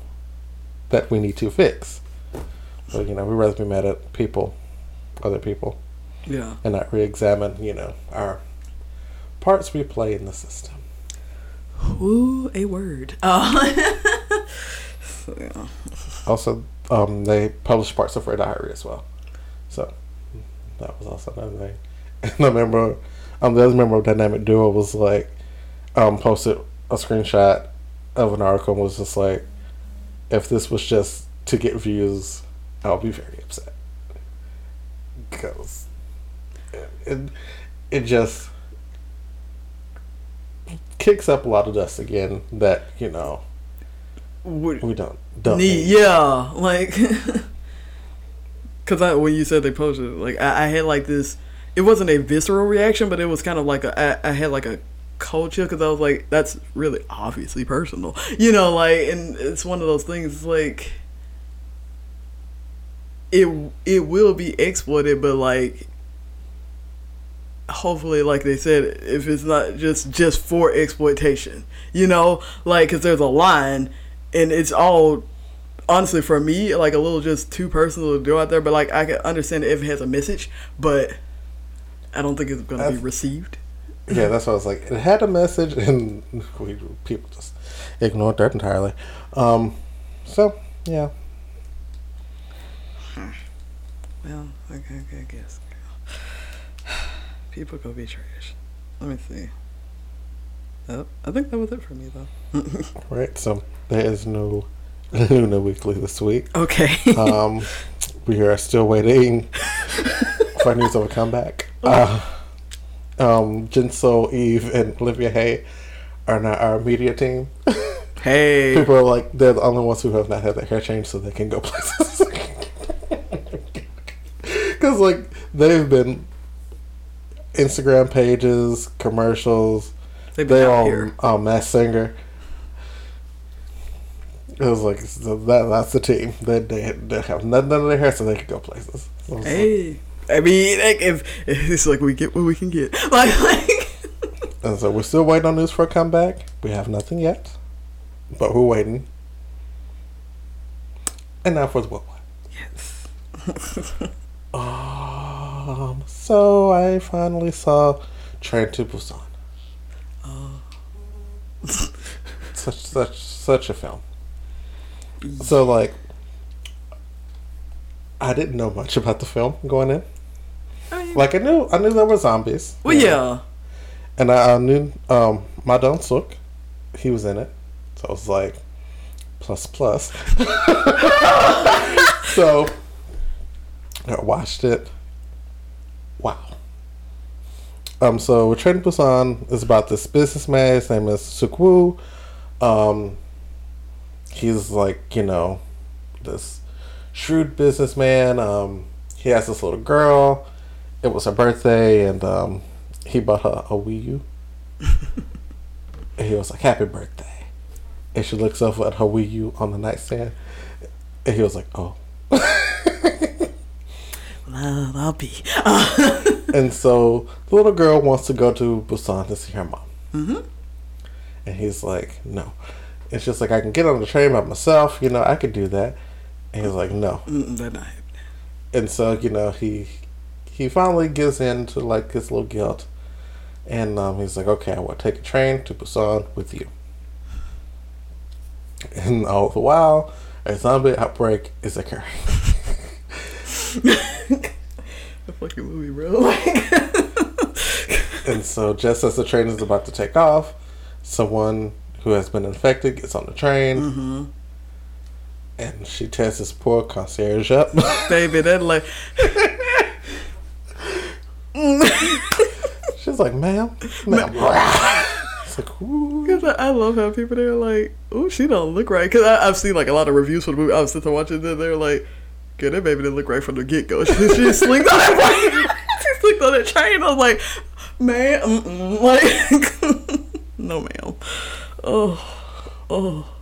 that we need to fix. But you know, we'd rather be mad at people, other people, Yeah. and not re-examine, you know, our parts we play in the system. Ooh, a word. Uh, so, yeah. Also, um, they published parts of her Diary as well. So That was also another thing. And I remember, um, the other member of Dynamic Duo was like, um, posted a screenshot of an article and was just like, if this was just to get views, I'll be very upset. Because it, it, just kicks up a lot of dust again that, you know, Would- we don't, don't need, need. yeah, like, cause when you said they posted, it, like I, I had like this. It wasn't a visceral reaction, but it was kind of like a. I, I had like a culture because I was like, that's really obviously personal, you know, like, and it's one of those things like. It it will be exploited, but like. Hopefully, like they said, if it's not just just for exploitation, you know, like because there's a line, and it's all honestly for me like a little just too personal to go out there but like i can understand if it has a message but i don't think it's going to be received Yeah, that's what I was like. It had a message, and we people just ignored that entirely. Um, so yeah, well okay, okay i guess people go be trash let me see oh, i think that was it for me though right. So there is no LOONA Weekly this week. okay Um, we are still waiting for news of a comeback. Uh, um, Jinsoul, Yves, and Olivia Hye are not our media team. hey People are like they're the only ones who have not had their hair changed, so they can go places. Because like they've been Instagram pages, commercials. they've been They all here um, Mask Singer. It was like so that that's the team. They they, they have none of their hair, so they can go places. So it's like- hey i mean like if, it's like we get what we can get like like and so we're still waiting on news for a comeback. We have nothing yet, but we're waiting. And now for the what? yes Um, so I finally saw Train to Busan. Oh. such such such a film. So like, I didn't know much about the film going in. I mean, Like I knew I knew there were zombies. well yeah And I, I knew um my Sook, he was in it. So I was like, plus plus. so I watched it. Wow. Um, so Train to Busan is about this businessman. His name is Seok-woo. Um, he's like, you know, this shrewd businessman. Um, he has this little girl. It was her birthday, and um, he bought her a Wii U. and he was like, "Happy birthday!" And she looks over at her Wii U on the nightstand, and he was like, "Oh." well, i'll be And so the little girl wants to go to Busan to see her mom. Mhm. And he's like, no. It's just like, I can get on the train by myself. You know, I could do that. And he's like, no. Not happening. And so, you know, he he finally gives in to like his little guilt. And um, he's like, okay, I will take a train to Busan with you. And all the while, a zombie outbreak is occurring. the fucking movie, bro. Like, And so, just as the train is about to take off, someone who has been infected gets on the train, mm-hmm. and she tears this poor concierge up. baby, that like, She's like, "Ma'am, ma'am." it's like, "Ooh." cause I, I love how people they're like, oh, she don't look right. Cause I, I've seen like a lot of reviews for the movie. I was sitting watching it. And they're like, good, that baby didn't look right from the get go. She, she slinked on that she slinked on that train. I was like, man, mm-mm. like, no, ma'am. Oh, oh,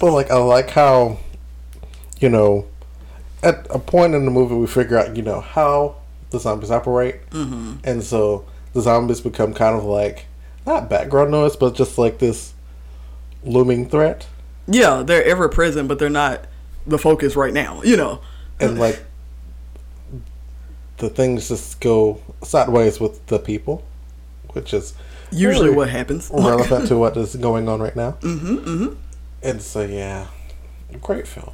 But like, I like how, you know, at a point in the movie, we figure out, you know, how the zombies operate, mm-hmm. and so the zombies become kind of like not background noise, but just like this looming threat, yeah, they're ever present, but they're not the focus right now. You know. and like the things just go sideways with the people, which is Usually, really what happens? relevant to what is going on right now. mm-hmm, mm-hmm. And so, yeah, great film,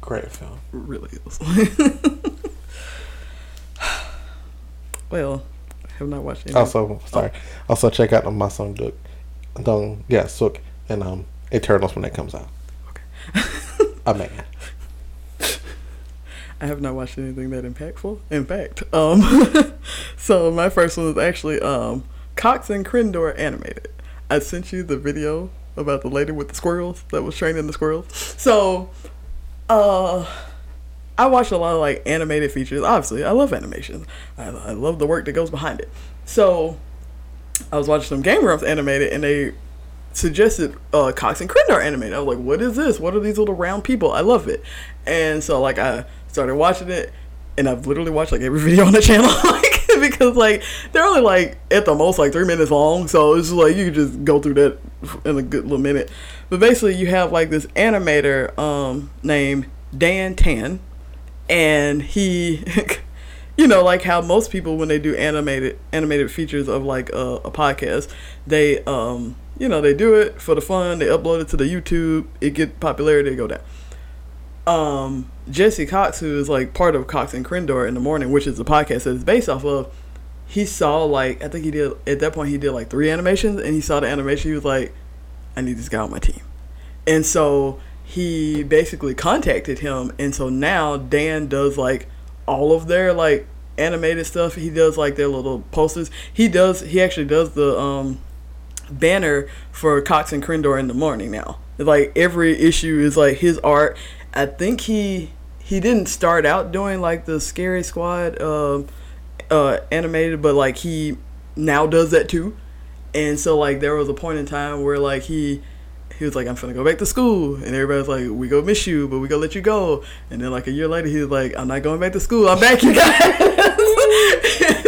great film. really is. well, I have not watched any. Also, sorry. Also, check out my song Duk, Dong, yeah, Sook, and um, Eternals when it comes out. Okay. A man. I have not watched anything that impactful. In fact, um, so my first one is actually um, Cox and Crendor animated. I sent you the video about the lady with the squirrels that was training the squirrels. So, uh, I watched a lot of like animated features. Obviously, I love animation. I, I love the work that goes behind it. So, I was watching some Game Grumps animated, and they suggested uh, Cox and Crendor animated. I was like, "What is this? What are these little round people?" I love it. And so, like, I started watching it, and I've literally watched like every video on the channel, like because like they're only like at the most like three minutes long, so it's like you just go through that in a good little minute. But basically, you have like this animator um, named Dan Tan, and he. you know, like how most people when they do animated animated features of like a, a podcast, they um you know they do it for the fun. They upload it to the YouTube. It get popularity. They go down um, Jesse Cox, who is like part of Cox and Crendor in the morning, which is the podcast that it's based off of, he saw like I think he did at that point he did like three animations and he saw the animation he was like, I need this guy on my team. And so he basically contacted him and so now Dan does like all of their like animated stuff. He does like their little posters. He does he actually does the um banner for Cox and Crendor in the morning now. Like every issue is like his art I think he he didn't start out doing like the Scary Squad uh, uh, animated, but like he now does that too. And so like there was a point in time where like he he was like, I'm gonna go back to school, and everybody's like, we go miss you, but we gonna let you go. And then like a year later, he's like, I'm not going back to school, I'm back, you guys.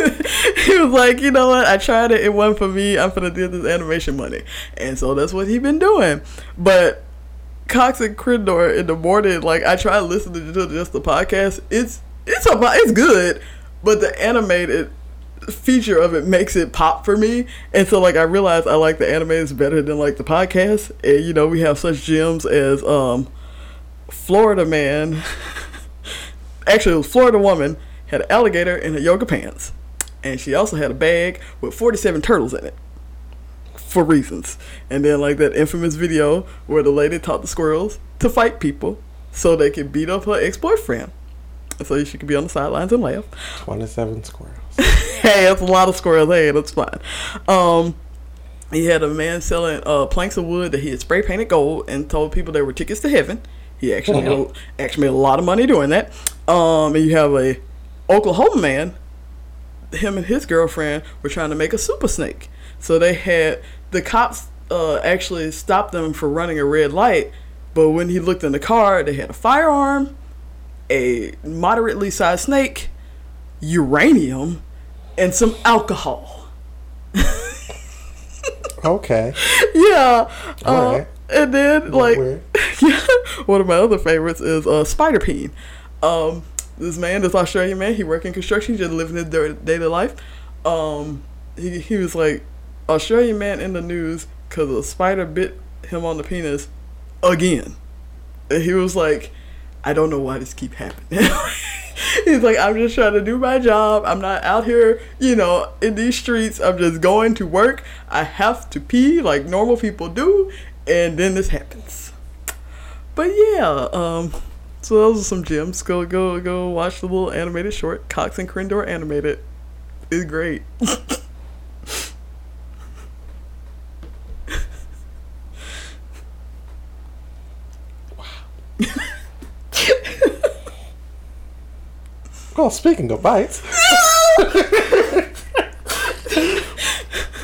he was like, you know what? I tried it, it wasn't for me. I'm gonna do this animation money, and so that's what he been doing. But Cox and Crendor in the morning, like I try listening to just the podcast. It's it's a it's good, but the animated feature of it makes it pop for me. And so like I realized I like the animateds better than like the podcast. And you know, we have such gems as um Florida man actually it was Florida woman had an alligator in her yoga pants. And she also had a bag with 47 turtles in it for reasons. And then like that infamous video where the lady taught the squirrels to fight people so they could beat up her ex boyfriend. So she could be on the sidelines and laugh. Twenty seven squirrels. hey, that's a lot of squirrels. Hey, that's fine. Um, he had a man selling uh, planks of wood that he had spray painted gold and told people they were tickets to heaven. He actually made, a, actually made a lot of money doing that. Um, and you have a Oklahoma man. Him and his girlfriend were trying to make a super snake. So they had the cops uh, actually stopped them for running a red light, but when he looked in the car, they had a firearm, a moderately sized snake, uranium, and some alcohol. okay. Yeah. Uh, And then, like, yeah, one of my other favorites is uh, Spider Peen. Um, this man, this Australian man, he worked in construction, just living his daily life. Um, he, he was like, Australian man in the news because a spider bit him on the penis again. And he was like, I don't know why this keep happening. He's like, I'm just trying to do my job. I'm not out here, you know, in these streets. I'm just going to work. I have to pee like normal people do, and then this happens. But yeah, um, so those are some gems. Go go go watch the little animated short. Cox and Crendor animated. It's great. well, speaking of bites.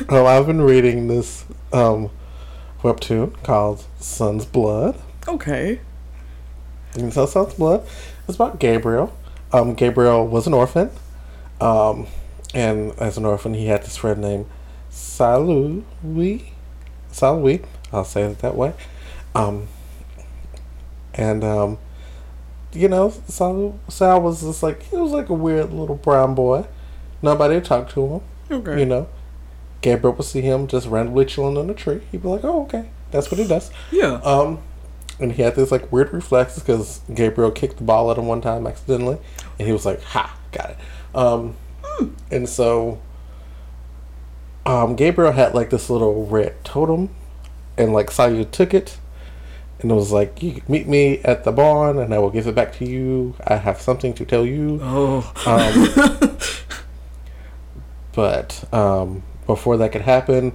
well, I've been reading this um, webtoon called Son's Blood. Okay. And so Son's Blood is about Gabriel. Um, Gabriel was an orphan. Um, and as an orphan, he had this friend named Salui. Salui. I'll say it that way. Um, and um, you know, Sal, Sal was just like he was like a weird little brown boy. Nobody would talk to him. Okay. You know, Gabriel would see him just randomly chilling on a tree. He'd be like, "Oh, okay, that's what he does." Yeah. Um, and he had this like weird reflexes because Gabriel kicked the ball at him one time accidentally, and he was like, "Ha, got it." Um, And so, um, Gabriel had like this little red totem, and like Sayu took it, and it was like, "You meet me at the barn, and I will give it back to you. I have something to tell you." Oh. Um, but um, before that could happen,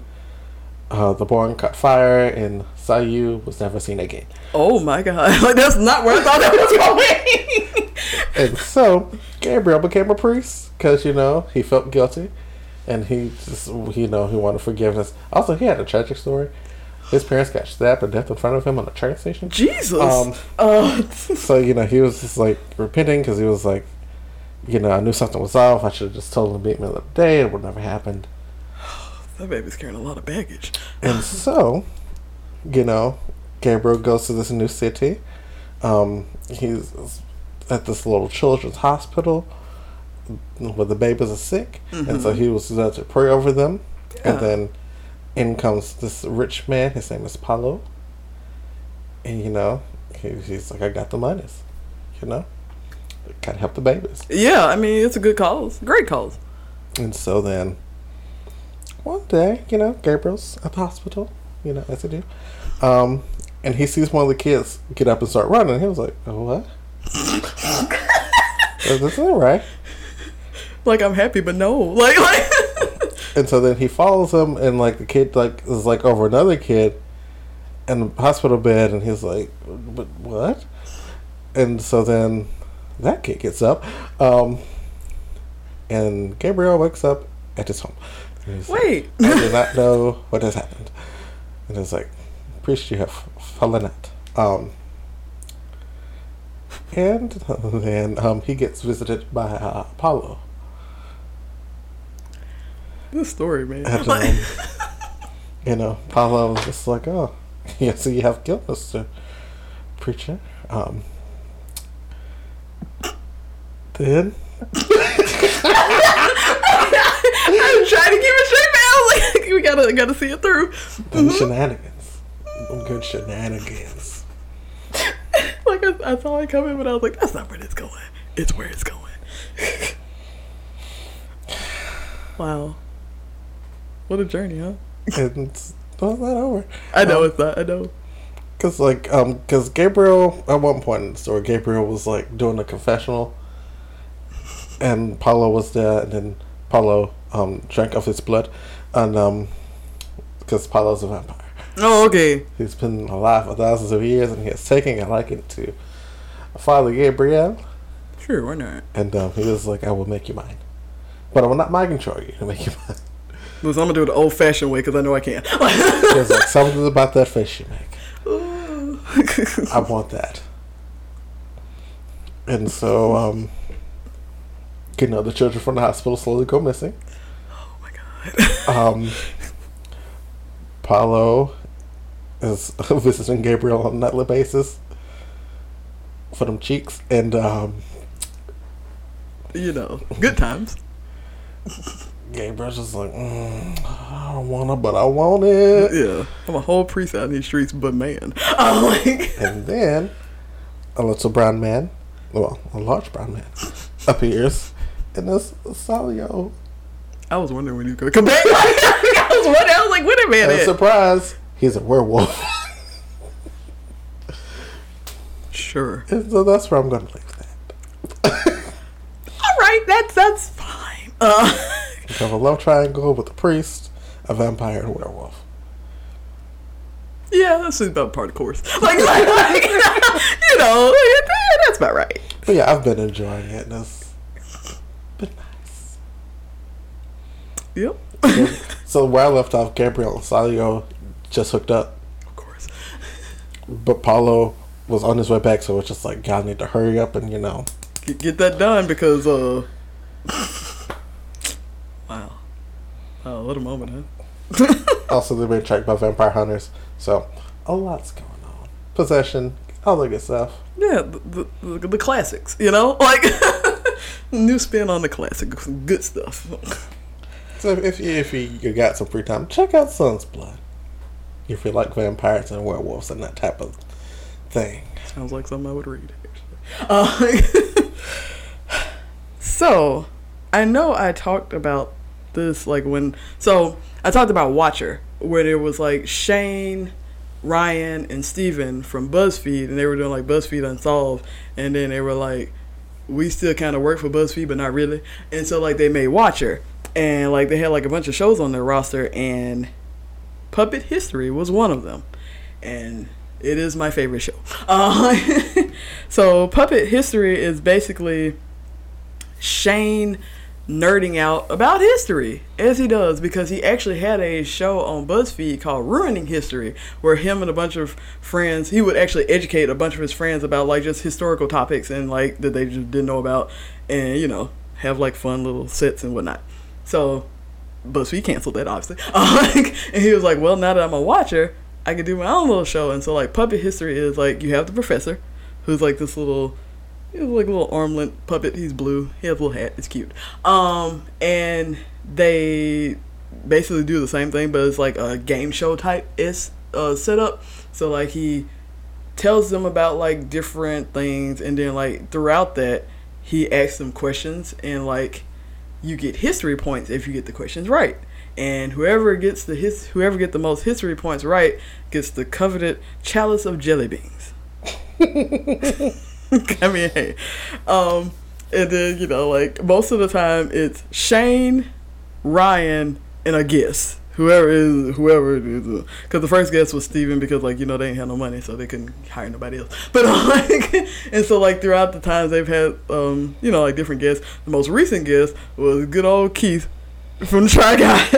uh, the barn caught fire, and Sayu was never seen again. Oh my god. Like that's not where I thought that was going. And so Gabriel became a priest because you know he felt guilty, and he just you know he wanted forgiveness. Also, he had a tragic story. His parents got stabbed to death in front of him on a train station. Jesus. Um, uh, So you know he was just like repenting because he was like, you know, I knew something was off. I should have just told him to meet me the other day. It would never happened. That baby's carrying a lot of baggage. And so, you know, Gabriel goes to this new city. Um, he's at this little children's hospital where the babies are sick, and so he was there to pray over them. Yeah. And then in comes this rich man. His name is Paulo. And you know, he, he's like, I got the monies. You know, gotta help the babies. Yeah, I mean it's a good cause. Great cause. And so then, one day, you know, Gabriel's at the hospital, you know, as they do. Um, and he sees one of the kids get up and start running. He was like, oh, what? Is this all right? Like I'm happy, but no. Like like. And so then he follows him, and like the kid like is like over another kid in the hospital bed, and he's like, "But what?" And so then that kid gets up, um, and Gabriel wakes up at his home. Wait. I do not know what has happened. And it's like, priest, you have fallen out. Um, and then um, he gets visited by uh, Apollo. This story, man. And, um, you know, Apollo was just like, oh, yeah, so you have guilt, Mr. Preacher. Um, then, I'm trying to keep it straight, man. Like we gotta gotta see it through. then shenanigans. Good shenanigans. Like I, I saw it coming, but I was like, that's not where it's going. It's where it's going. wow. What a journey, huh? It's well, it's not over. I know Um, it's not. I know. Cause like um, cause Gabriel at one point in the story, Gabriel was like doing a confessional, and Paulo was there, and then Paulo um drank of his blood, and um, because Paulo's a vampire, Oh, okay. he's been alive for thousands of years, and he has taken a liking to Father Gabriel, Sure, why not? and um, he was like, "I will make you mine, but I will not mind control you to make you mine." Listen, I'm gonna do it the old-fashioned way because I know I can. There's like something about that face you make. I want that. And so, um, you know, the children from the hospital slowly go missing. Oh. Um, Paulo is visiting Gabriel on a nightly basis for them cheeks, and um, You know, good times. Gabriel's just like, mm, I don't want to, but I want it. Yeah, I'm a whole priest out in these streets, but man, I'm like, And then a little brown man, well, a large brown man, appears, and this Salio I was wondering when he was gonna come back. I was wondering. I was like, wait a And minute. surprise, he's a werewolf. Sure. and so that's where I'm going to leave that. All right, that's that's fine. Uh, We have a love triangle with a priest, a vampire, and a werewolf. yeah, that's about part of course. Like, like, like, you know, like, that's about right. But yeah, I've been enjoying it, and it's been nice. Yep. so where I left off, Gabriel and Salio just hooked up, Of course. but Paulo was on his way back, so it's just like, y'all need to hurry up and, you know, Get, get that done because uh. wow. Wow, what a moment, huh? also they've been tracked by vampire hunters, so a lot's going on. Possession, all the good stuff. Yeah, the, the, the classics, you know? Like, new spin on the classic. Good stuff. So if you, if you, you got some free time, check out Sun's Blood. If you like vampires and werewolves and that type of thing. Sounds like something I would read, actually. Uh, so, I know I talked about this like when so I talked about Watcher where there was like Shane, Ryan, and Steven from BuzzFeed and they were doing like BuzzFeed Unsolved and then they were like we still kind of work for BuzzFeed but not really and so like they made Watcher and like they had like a bunch of shows on their roster and Puppet History was one of them and it is my favorite show. Uh, so Puppet History is basically Shane nerding out about history as he does because he actually had a show on BuzzFeed called Ruining History where him and a bunch of friends he would actually educate a bunch of his friends about like just historical topics and like that they just didn't know about and you know have like fun little sets and whatnot. So BuzzFeed canceled that obviously. and he was like, well now that I'm a watcher I can do my own little show and so like puppet history is like you have the professor who's like this little He's like a little armlet puppet. He's blue. He has a little hat. It's cute. Um, and they basically do the same thing, but it's like a game show type is uh setup. So like he tells them about like different things, and then like throughout that, he asks them questions, and like you get history points if you get the questions right. And whoever gets the his whoever get the most history points right gets the coveted chalice of jelly beans. I mean, hey. Um, and then, you know, like, most of the time it's Shane, Ryan, and a guest. Whoever is, whoever it is. Because the first guest was Steven because, like, you know, they ain't had no money, so they couldn't hire nobody else. But, um, like, and so, like, throughout the times they've had, um, you know, like, different guests. The most recent guest was good old Keith from the Try Guys.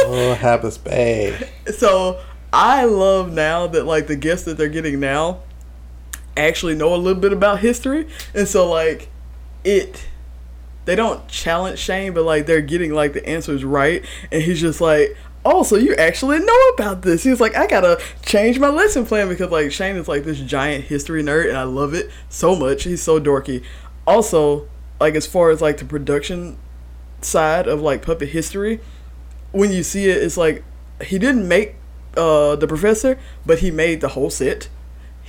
oh, Habas Bay. So, I love now that, like, the guests that they're getting now actually know a little bit about history, and so like it they don't challenge Shane, but like they're getting like the answers right, and he's just like, oh, so you actually know about this. He's like, I gotta change my lesson plan because like Shane is like this giant history nerd, and I love it so much. He's so dorky. Also, like as far as like the production side of like puppet history, when you see it, it's like he didn't make uh the professor, but he made the whole set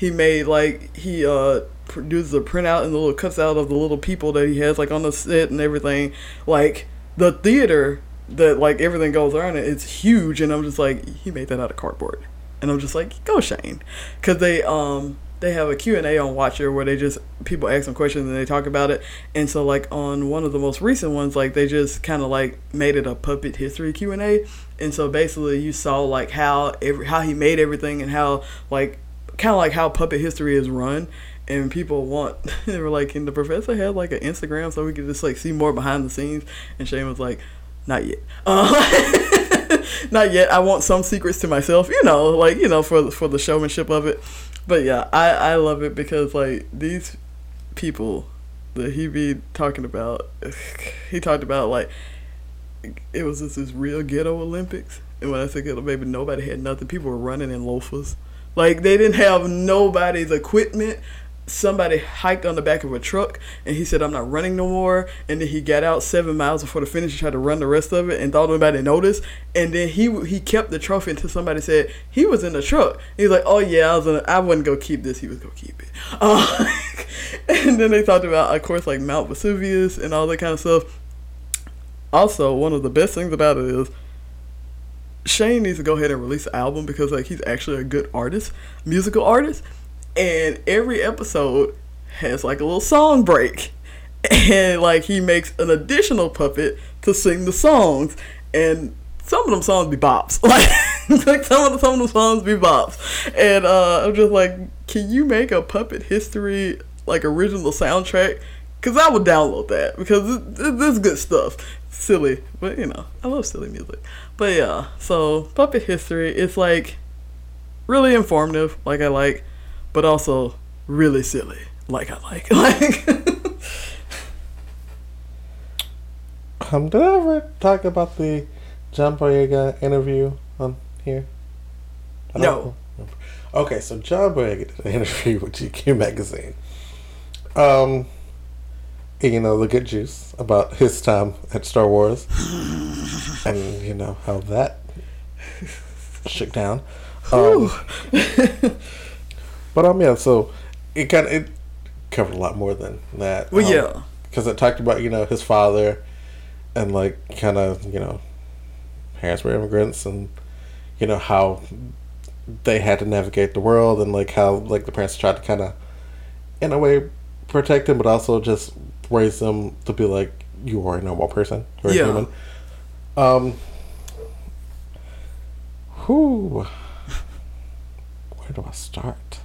he made like he uh produced the printout and the little cuts out of the little people that he has like on the set and everything. Like the theater that like everything goes on it, it's huge, and I'm just like he made that out of cardboard, and I'm just like go Shane, because they um they have a Q&A on Watcher where they just people ask them questions and they talk about it. And so like on one of the most recent ones like they just kind of like made it a puppet history Q&A. And so basically you saw like how every how he made everything and how like kind of like how puppet history is run and people want they were like and the professor had like an instagram so we could just like see more behind the scenes and shane was like not yet. Uh, not yet. I want some secrets to myself you know like you know for for the showmanship of it. But yeah i i love it because like these people that he be talking about he talked about like it was just this real ghetto olympics and when i say ghetto baby nobody had nothing. People were running in loafers. Like they didn't have nobody's equipment. Somebody hiked on the back of a truck and he said, I'm not running no more. And then he got out seven miles before the finish and tried to run the rest of it and thought nobody noticed. And then he he kept the trophy until somebody said he was in the truck. He's like, Oh yeah, I was in I wouldn't go keep this. He was gonna keep it. Uh, and then they talked about, of course, like Mount Vesuvius and all that kind of stuff. Also, one of the best things about it is Shane needs to go ahead and release an album because like he's actually a good artist, musical artist, and every episode has like a little song break, and like he makes an additional puppet to sing the songs, and some of them songs be bops, like like some of the some of the songs be bops, and uh, I'm just like, can you make a puppet history like original soundtrack? Cause I would download that because this good stuff. Silly, but you know I love silly music. But yeah, so puppet history is like really informative, like I like, but also really silly, like I like. Like. um, did I ever talk about the John Boyega interview on here? No. Okay, so John Boyega did an interview with GQ magazine. Um, you know the good juice about his time at Star Wars and you know how that shook down. Um, but um, yeah, so it kind of it covered a lot more than that. Well, um, yeah, because it talked about you know his father and like kind of you know, parents were immigrants, and you know how they had to navigate the world, and like how like the parents tried to kind of, in a way, protect him, but also just raise them to be like you are a normal person, you're Yeah. a human. Um. Who? Where do I start?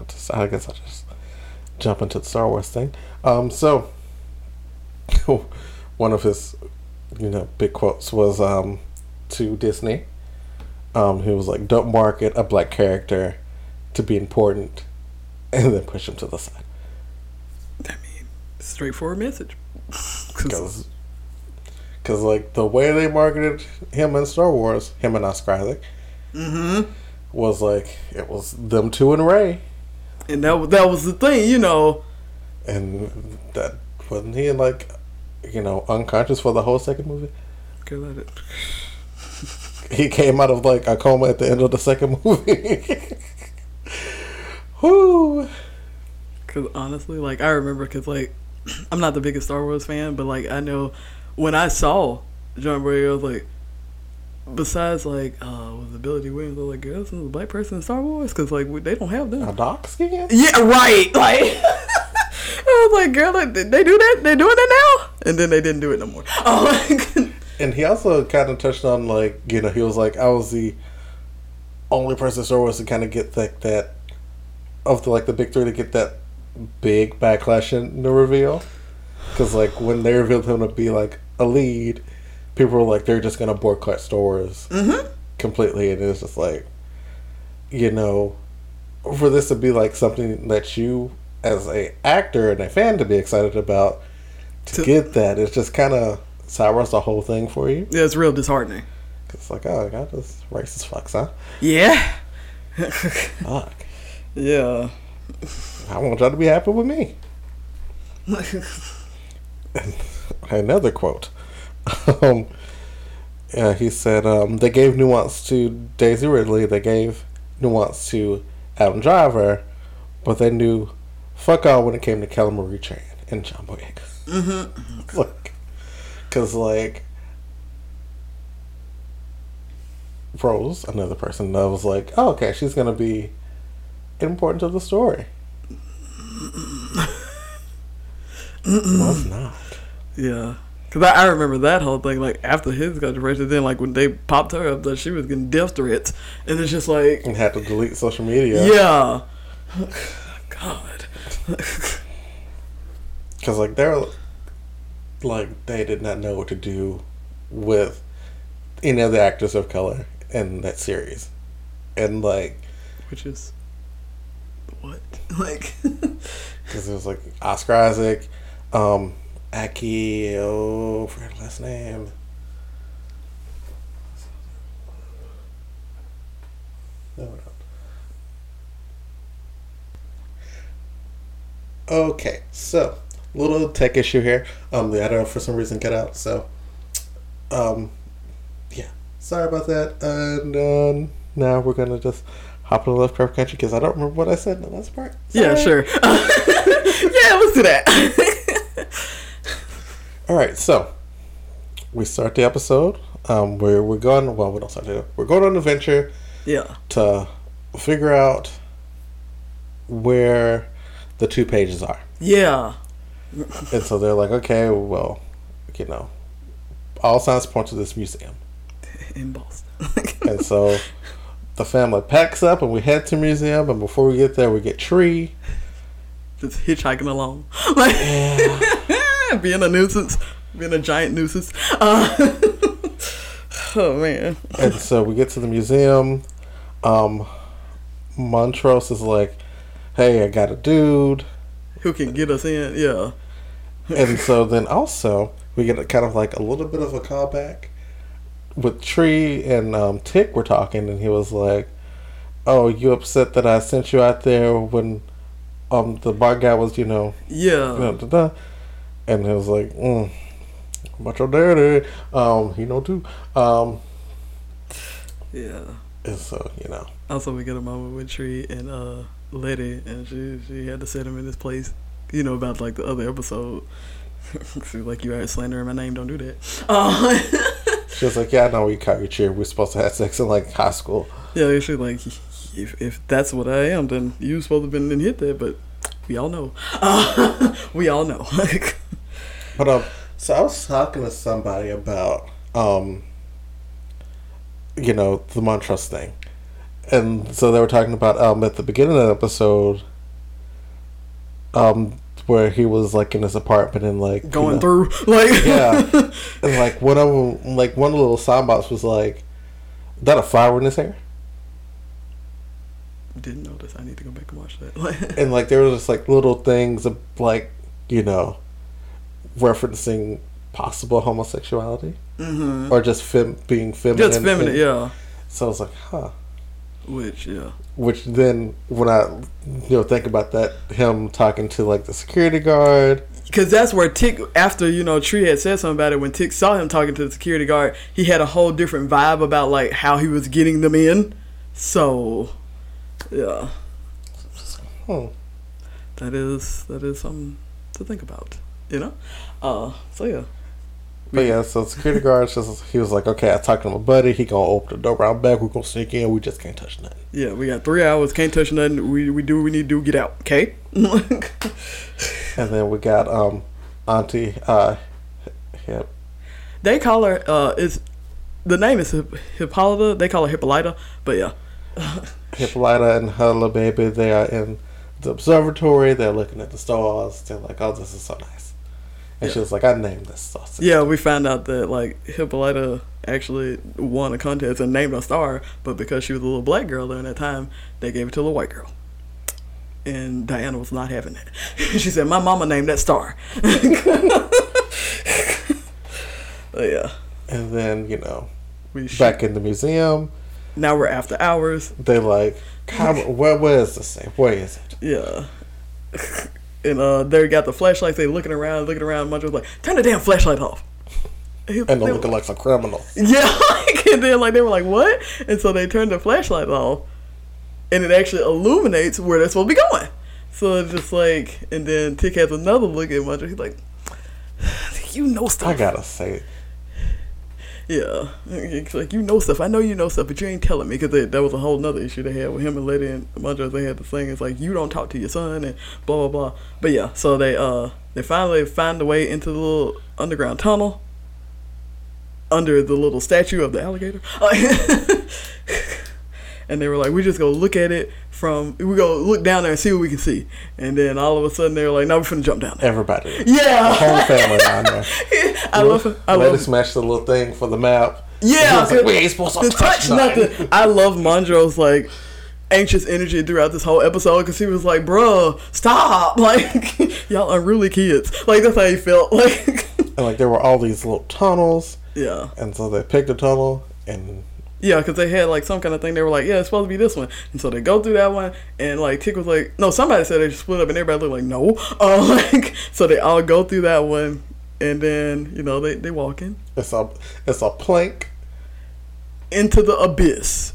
I just- I guess I'll just jump into the Star Wars thing. Um, so one of his, you know, big quotes was um, to Disney. Um, he was like, "Don't market a black character to be important, and then push him to the side." I mean, straightforward message. Because, because like the way they marketed him in Star Wars, him and Oscar Isaac, Mhm. was like it was them two and Ray, And that wa- that was the thing, you know. and that wasn't he like, you know, unconscious for the whole second movie. Okay, let it. he came out of like a coma at the end of the second movie. Whoo! Cause honestly, like I remember, cause like I'm not the biggest Star Wars fan, but like I know when I saw John Boyega, I was like, besides like uh, was Billy Dee Williams, was like, girl, this is a black person in Star Wars, cause like they don't have them. A dark skin? Yeah, right. Like I was like, girl, like, did they do that? They're doing that now? And then they didn't do it no more. Oh, And he also kind of touched on like you know he was like I was the only person in Star Wars to kind of get like that of the like the big three to get that big backlash in the reveal because like when they revealed him to be like a lead, people were like they're just gonna boycott stores Mhm. completely, and it's just like you know for this to be like something that you as a actor and a fan to be excited about to, To- get that it's just kind of sours the whole thing for you. yeah, it's real disheartening. It's like, oh, I got this racist fucks, huh? Yeah. Fuck. yeah. I want y'all to be happy with me. Another quote. um, yeah, he said um, they gave nuance to Daisy Ridley. They gave nuance to Adam Driver, but they knew fuck all when it came to Kelly Marie Tran and John Boyega. mm-hmm. like, cause like Rose, another person that was like, oh, okay, she's gonna be important to the story. no, it's not. Yeah. Cause I, I remember that whole thing, like after his controversy, then like when they popped her up that she was getting death threats, and it's just like, And had to delete social media. yeah, God, Because like they're like they did not know what to do with any of the actors of color in that series, and like which is what, like, because it was like Oscar Isaac, um, Aki, oh, forgot her last name. No, no. Okay, so little tech issue here. Um, the editor for some reason got out, so um, yeah, sorry about that. And um, now we're gonna just hop into the Lovecraft Country because I don't remember what I said in the last part. yeah, sure, yeah, let's do that. All right, so we start the episode. Um, where we're going. Well, we don't start it. We're going on an adventure yeah, to figure out where the two pages are. yeah, And so they're like, okay, well, you know, all signs point to this museum. in Boston. And so the family packs up and we head to the museum. And before we get there, we get Tree. just hitchhiking along, like being a nuisance, being a giant nuisance. Uh, oh man, And so we get to the museum. Um, Montrose is like, hey, I got a dude. who can get us in? Yeah, And so then also we get a kind of like a little bit of a callback with Tree and um, Tick were talking, and he was like, "Oh, you upset that I sent you out there when um the bar guy was, you know, yeah. And it was like, mm, much your daddy, um, you know too, um, Yeah. and so you know, Also, we get a moment with Tree and uh, Letty, and she she had to set him in his place. You know about like the other episode. See, like you are slandering my name. Don't do that. Uh, She was like, "Yeah, I know we caught your cheer. We're supposed to have sex in like high school." yeah, she's like, if if that's what I am, then you supposed to have been and hit that. But we all know. Uh, we all know. But um, so I was talking to somebody about um, you know, the Montrose thing, and so they were talking about um at the beginning of the episode, um, where he was like in his apartment and like you Going know- through like yeah, and like one of them, like one of the little soundbites was like, "Is "That a flower in his hair?" Didn't notice. I need to go back and watch that. And like there was just like little things of like you know referencing possible homosexuality hmm or just fem- being feminine Just feminine, and- yeah. so i was like huh Which yeah. which then when i you know think about that him talking to like the security guard Because that's where Tick, after, you know, Tree had said something about it, when Tick saw him talking to the security guard, he had a whole different vibe about, like, how he was getting them in. So, yeah. hmm. That is, that is something to think about, you know? Uh, so, yeah. but yeah so security guards just he was like okay i talked to my buddy he gonna open the door around back we're gonna sneak in we just can't touch nothing Yeah, we got three hours, can't touch nothing. We, we do what we need to do, get out, okay? and then we got um auntie uh Hip, they call her, uh, it's, the name is Hip- Hippolyta. They call her Hippolyta, but yeah. Hippolyta and her little baby, they are in the observatory. They're looking at the stars. They're like, "Oh, this is so nice." And she was like, "I named this star." system." Yeah, we found out that like Hippolyta actually won a contest and named a star, but because she was a little black girl during that time, they gave it to a white girl. And Diana was not having that. she said, "My mama named that star." Yeah, And then you know, we back in the museum, now we're after hours. they like, "Come, where, where is this thing? Where is it?" Yeah. And uh, they got the flashlights. They looking around, looking around. Munch was like, "Turn the damn flashlight off." He- And they they're looking like some criminals. Yeah, like, and then like they were like, "What?" And so they turned the flashlight off, and it actually illuminates where they're supposed to be going. So it's just like, and then Tick has another look at Muncher. He's like, "You know stuff." I gotta say, Yeah, it's like you know stuff. I know you know stuff, but you ain't telling me because that was a whole nother issue they had with him and Letty and Muncher. They had the thing. It's like you don't talk to your son and blah blah blah. But yeah, so they uh they finally find a way into the little underground tunnel under the little statue of the alligator. and they were like, we just go look at it from we go look down there and see what we can see. And then all of a sudden they were like, no, we're finna jump down there. everybody, Yeah, the whole family down there. I love it. I love smashed the little thing for the map. Yeah, like, we ain't supposed to to touch, touch nothing. nothing. I love Montrose's like anxious energy throughout this whole episode because he was like, "Bruh, stop! Like y'all are really kids." Like that's how he felt. Like And like there were all these little tunnels, yeah, and so they picked a tunnel, and yeah, because they had like some kind of thing. They were like, "Yeah, it's supposed to be this one," and so they go through that one, and like Tick was like, "No," somebody said they split up, and everybody looked like, "No," uh, like so they all go through that one, and then you know they they walk in it's a it's a plank. into the abyss.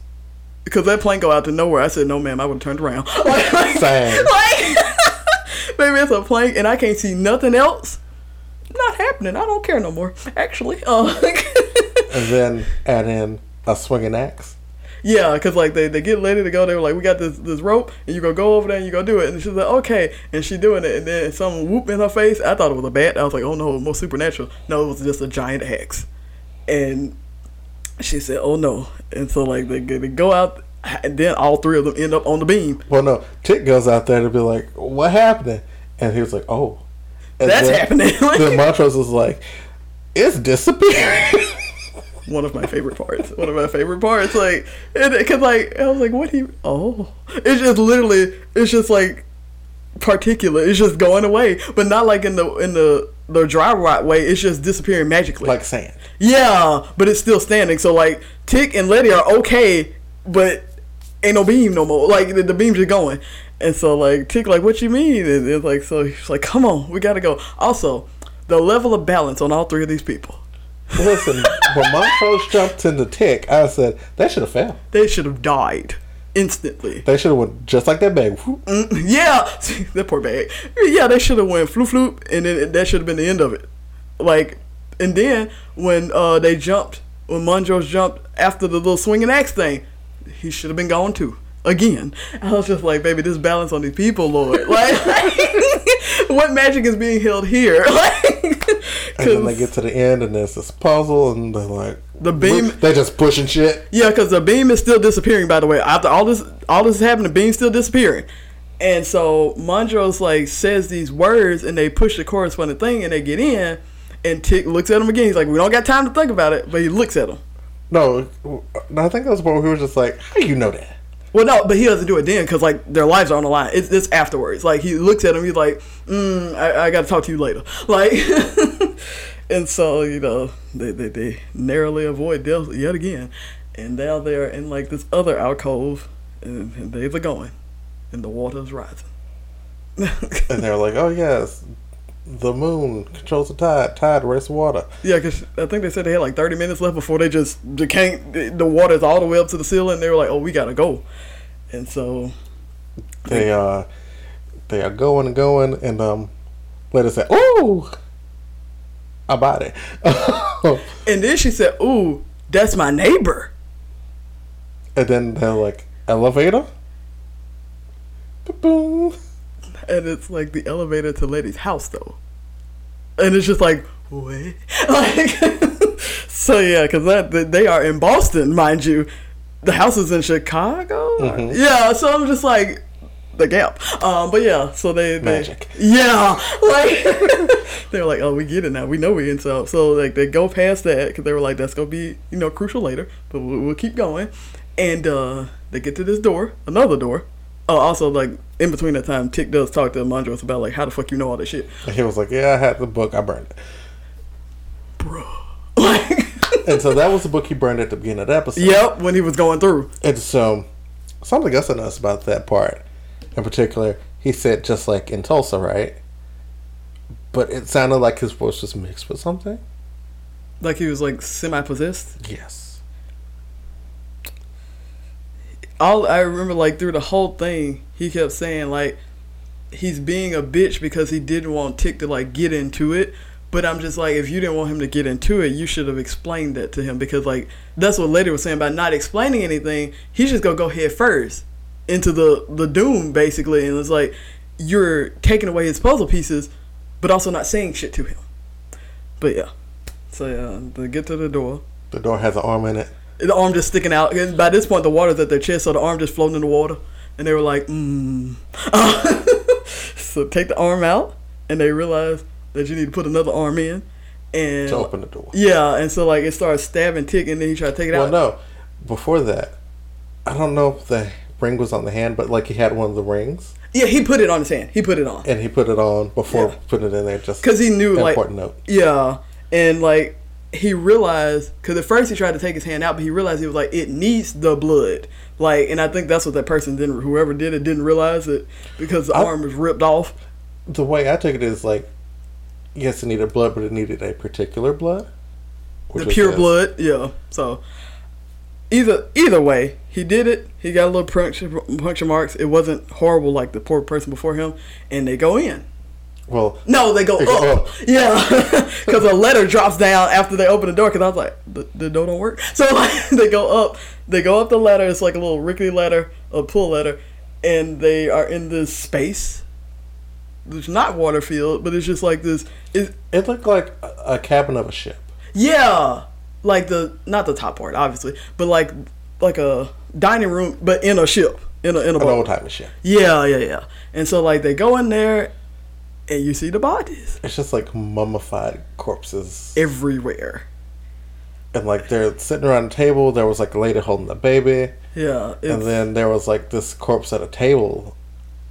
Because that plane go out to nowhere. I said, no, ma'am, I would have turned around. Like, like, Same. like baby, it's a plank, and I can't see nothing else. Not happening. I don't care no more. Actually, uh, and then add in a swinging axe. yeah, because like they, they get ready to go. They were like, we got this this rope, and you go go over there and you go do it. And she's like, okay, and she doing it, and then some whoop in her face. I thought it was a bat. I was like, oh no, more supernatural. No, it was just a giant axe, and she said, oh no, and so like they, they go out. And then all three of them end up on the beam. Well, no, Tick goes out there to be like, "What happened?" And he was like, "Oh, and That's then, happening. then Montrose was like, "It's disappearing." one of my favorite parts. One of my favorite parts. Like, because like I was like, what he? Oh, it's just literally, it's just like particulate. It's just going away, but not like in the in the the dry rot way. It's just disappearing magically. like sand. yeah, but it's still standing. So like Tick and Letty are okay, but ain't no beam no more. Like the, the beam's just going. And so like Tick like, what you mean? And it's like so he's like, come on, we gotta go. Also, the level of balance on all three of these people. Listen, when Montrose jumped into Tick, I said they should have failed. They should have died. instantly. They should have went just like that bag. Mm, yeah, that poor bag. Yeah, they should have went floop floop, and then that should have been the end of it. Like, and then when uh they jumped, when Montrose jumped after the little swinging axe thing, he should have been gone too. Again, I was just like, baby, this balance on these people, Lord. Like, what magic is being held here? Like, And then they get to the end, and there's this puzzle, and they're like, The beam- They just pushing shit. Yeah, because the beam is still disappearing. By the way, after all this, all this is happening, the beam's still disappearing. And so Montrose like says these words, and they push the corresponding thing, and they get in. And Tick looks at him again. He's like, "We don't got time to think about it," but he looks at him. No, I think that was where he was just like, how do you know that? Well, no, but he doesn't do it then because like their lives are on the line. It's, it's afterwards. Like he looks at him, he's like, mm, "I, I got to talk to you later." Like, and so you know they, they they narrowly avoid death yet again, and now they're in like this other alcove, and, and they're going, and the water's rising. And they're like, oh yes, the moon controls the tide. Tide raises water. yeah, because I think they said they had like thirty minutes left before they just they can't. The water's all the way up to the ceiling. They were like, "Oh, we gotta go," and so They uh, they are going and going, and um, let us say, ooh, I bought it. and then she said, "Ooh, that's my neighbor." and then they're like, elevator. Boom. And it's like the elevator to Letty's house though, and it's just like what? Like, so yeah, because that they are in Boston, mind you. The house is in Chicago. Mhm. Yeah, so I'm just like the gap. Um, but yeah, so they, they Magic. Yeah, like they were like, oh, we get it now. We know we're in so so like they go past that because they were like, that's gonna be you know crucial later, but we'll, we'll keep going. And uh, they get to this door, another door. Oh, also like in between that time, Tick does talk to Montrose about like how the fuck you know all this shit, And he was like, yeah, I had the book. I burned it. bro. Like, And so that was the book he burned at the beginning of the episode. yep, when he was going through. And so, something else I noticed about that part, in particular, he said just like in Tulsa, right? But it sounded like his voice was mixed with something. Like he was like semi possessed. Yes. All I remember like through the whole thing, he kept saying like he's being a bitch because he didn't want Tick to like get into it. But I'm just like, if you didn't want him to get into it, you should have explained that to him because like that's what Lady was saying about not explaining anything. He's just gonna go head first into the the doom basically, and it's like you're taking away his puzzle pieces, but also not saying shit to him. But yeah, so yeah, they get to the door The door has an arm in it. The arm just sticking out. And by this point, the water's at their chest, so the arm just floating in the water. And they were like, mm. so take the arm out, and they realize that you need to put another arm in. And To open the door. yeah, and so like it starts stabbing Tick, and then he tried to take it Well, out. Well, no. Before that, I don't know if the ring was on the hand, but like he had one of the rings, Yeah, he put it on his hand. He put it on and he put it on before Yeah. putting it in there. Just because he knew like important note. Yeah, and like he realized because at first he tried to take his hand out, but he realized he was like it needs the blood. Like, and I think that's what that person didn't. Whoever did it didn't realize it because the I- arm was ripped off. The way I took it is like, yes, it needed blood, but it needed a particular blood. The pure blood. Yeah. So either either way, he did it. He got a little puncture, puncture marks. It wasn't horrible like the poor person before him, and they go in. Well, No, they go They go up. up. Yeah, because a letter drops down after they open the door. Because I was like, the, the door don't work. So like, they go up. They go up the ladder. It's like a little rickety ladder, a pull ladder, and they are in this space. It's not water filled, but it's just like this. It, it looked like a, a cabin of a ship. yeah, like the not the top part, obviously, but like like a dining room, but in a ship, in a in a An boat. old timey ship. Yeah, yeah, yeah. And so like they go in there, and you see the bodies It's just like mummified corpses. everywhere. and like they're sitting around a table. There was like a lady holding the baby, Yeah, and then there was like this corpse at a table,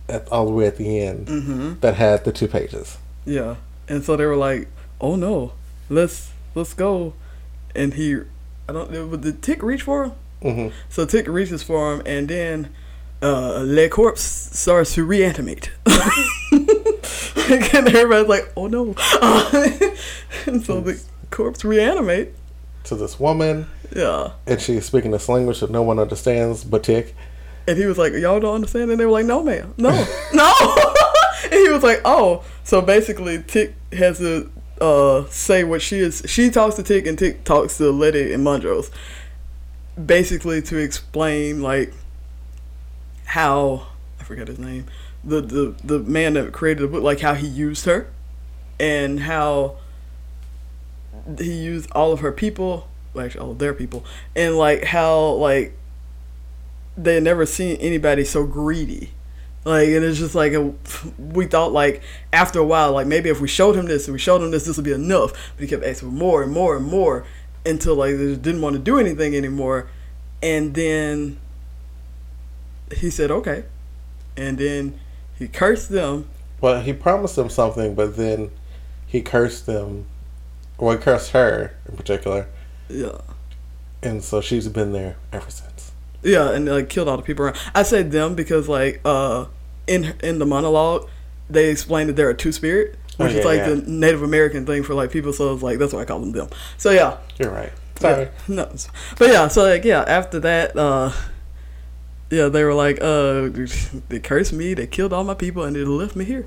at all the way at the end Mhm. that had the two pages. yeah, and so they were like, "Oh no, let's let's go," and he, I don't, would the tick reach for him? hmm So Tick reaches for him, and then uh, Le Corpse starts to reanimate. and everybody's like, "Oh no!" and so the corpse reanimate. To this woman, Yeah, and she's speaking this language that no one understands but Tick. And he was like, "Y'all don't understand?" And they were like, "No, ma'am, no, no." and he was like, "Oh, so basically, Tick has to uh, say what she is. She talks to Tick, and Tick talks to Letty and Montrose, basically to explain like how I forget his name, the the the man that created the book, like how he used her, and how he used all of her people, well, actually all of their people, and like how like they had never seen anybody so greedy. Like and it's just like a, we thought like after a while like maybe if we showed him this and we showed him this this would be enough. But he kept asking for more and more and more until like they just didn't want to do anything anymore. And then he said okay. And then he cursed them Well, he promised them something, but then he cursed them. Well, he cursed her in particular, yeah and so she's been there ever since. Yeah, and like killed all the people around. I said them because like uh in in the monologue they explained that they're a two spirit, which Oh, is like yeah. the Native American thing for like people. So it's like that's why I call them them. So yeah, You're right. Sorry. Yeah, no, but yeah, so like yeah, after that, uh yeah, they were like, uh, they cursed me, they killed all my people, and they left me here.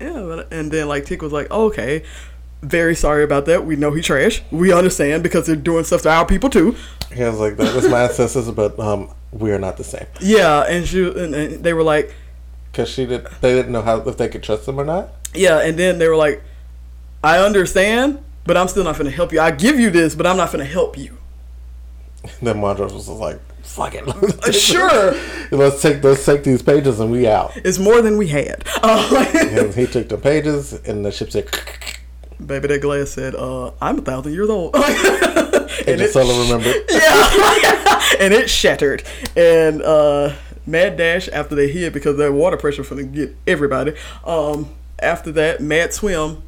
Yeah, but, and then like Tick was like, okay, very sorry about that. We know he trash. We understand because they're doing stuff to our people too. He was like, "That was my ancestors, but um, we are not the same." Yeah, and she and, and they were like, Because she did, they didn't know how if they could trust him or not. Yeah, and then they were like, I understand, but I'm still not going to help you. I give you this, but I'm not going to help you. And then Montrose was just like, "Fuck it, Uh, sure. let's take let's take these pages and we out." It's more than we had. Uh, he took the pages, and the ship said, baby, that glass said, uh, I'm a thousand years old. "And it's it, suddenly remembered." yeah. and it shattered. And uh, Mad Dash, after they hid because their water pressure for get everybody, um, after that, Mad swim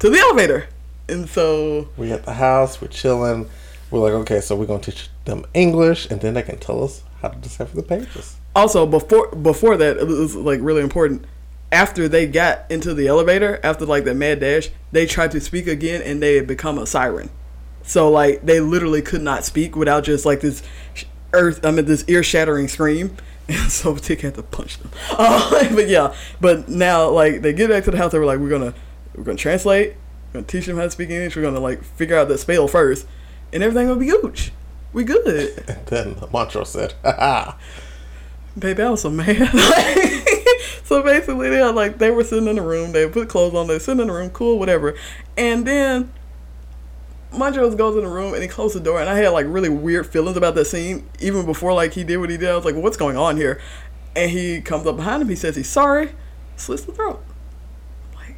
to the elevator. And so We at the house, we're chilling. We're like, okay, so we're gonna teach them English, and then they can tell us how to decipher the pages. also before before that it was like really important. After they got into the elevator after like the mad dash they tried to speak again and they had become a siren. So like they literally could not speak without just like this earth i mean this ear-shattering scream. And so tick had to punch them. Uh, but yeah. But now like they get back to the house they were like we're gonna we're gonna translate. We're gonna teach them how to speak english. We're gonna like figure out the spell first and everything will be gooch we good And then Montrose said, "Ha ha." Baby, I was so mad. so basically, they were like they were sitting in the room. They put clothes on. They sitting in the room, cool, whatever. And then Montrose goes in the room and he closed the door. And I had like really weird feelings about that scene even before like he did what he did. I was like, what's going on here? And he comes up behind him. He says he's sorry. Slits the throat. Like,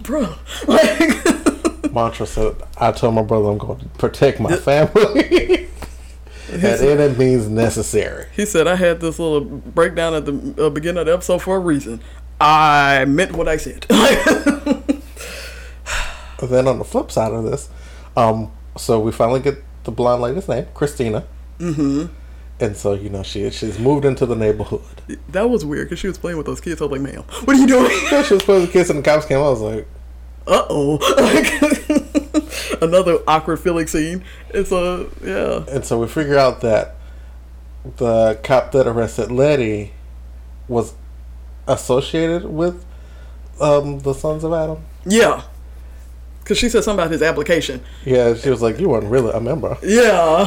bro, like. Montrose said, "I told my brother I'm going to protect my family, and then it means necessary." He said, I had this little breakdown at the uh, beginning of the episode for a reason. I meant what I said. Then on the flip side of this, um, so we finally get the blonde lady's name, Christina. Mm-hmm. And so you know she she's moved into the neighborhood. that was weird because she was playing with those kids. I was like, ma'am, what are you doing? She was playing with kids and the cops came. I was like, Uh oh. Another awkward feeling scene. It's a, yeah. and so we figure out that the cop that arrested Letty was associated with um, the Sons of Adam. Yeah. Because she said something about his application. Yeah, she was like, "You weren't really a member." Yeah.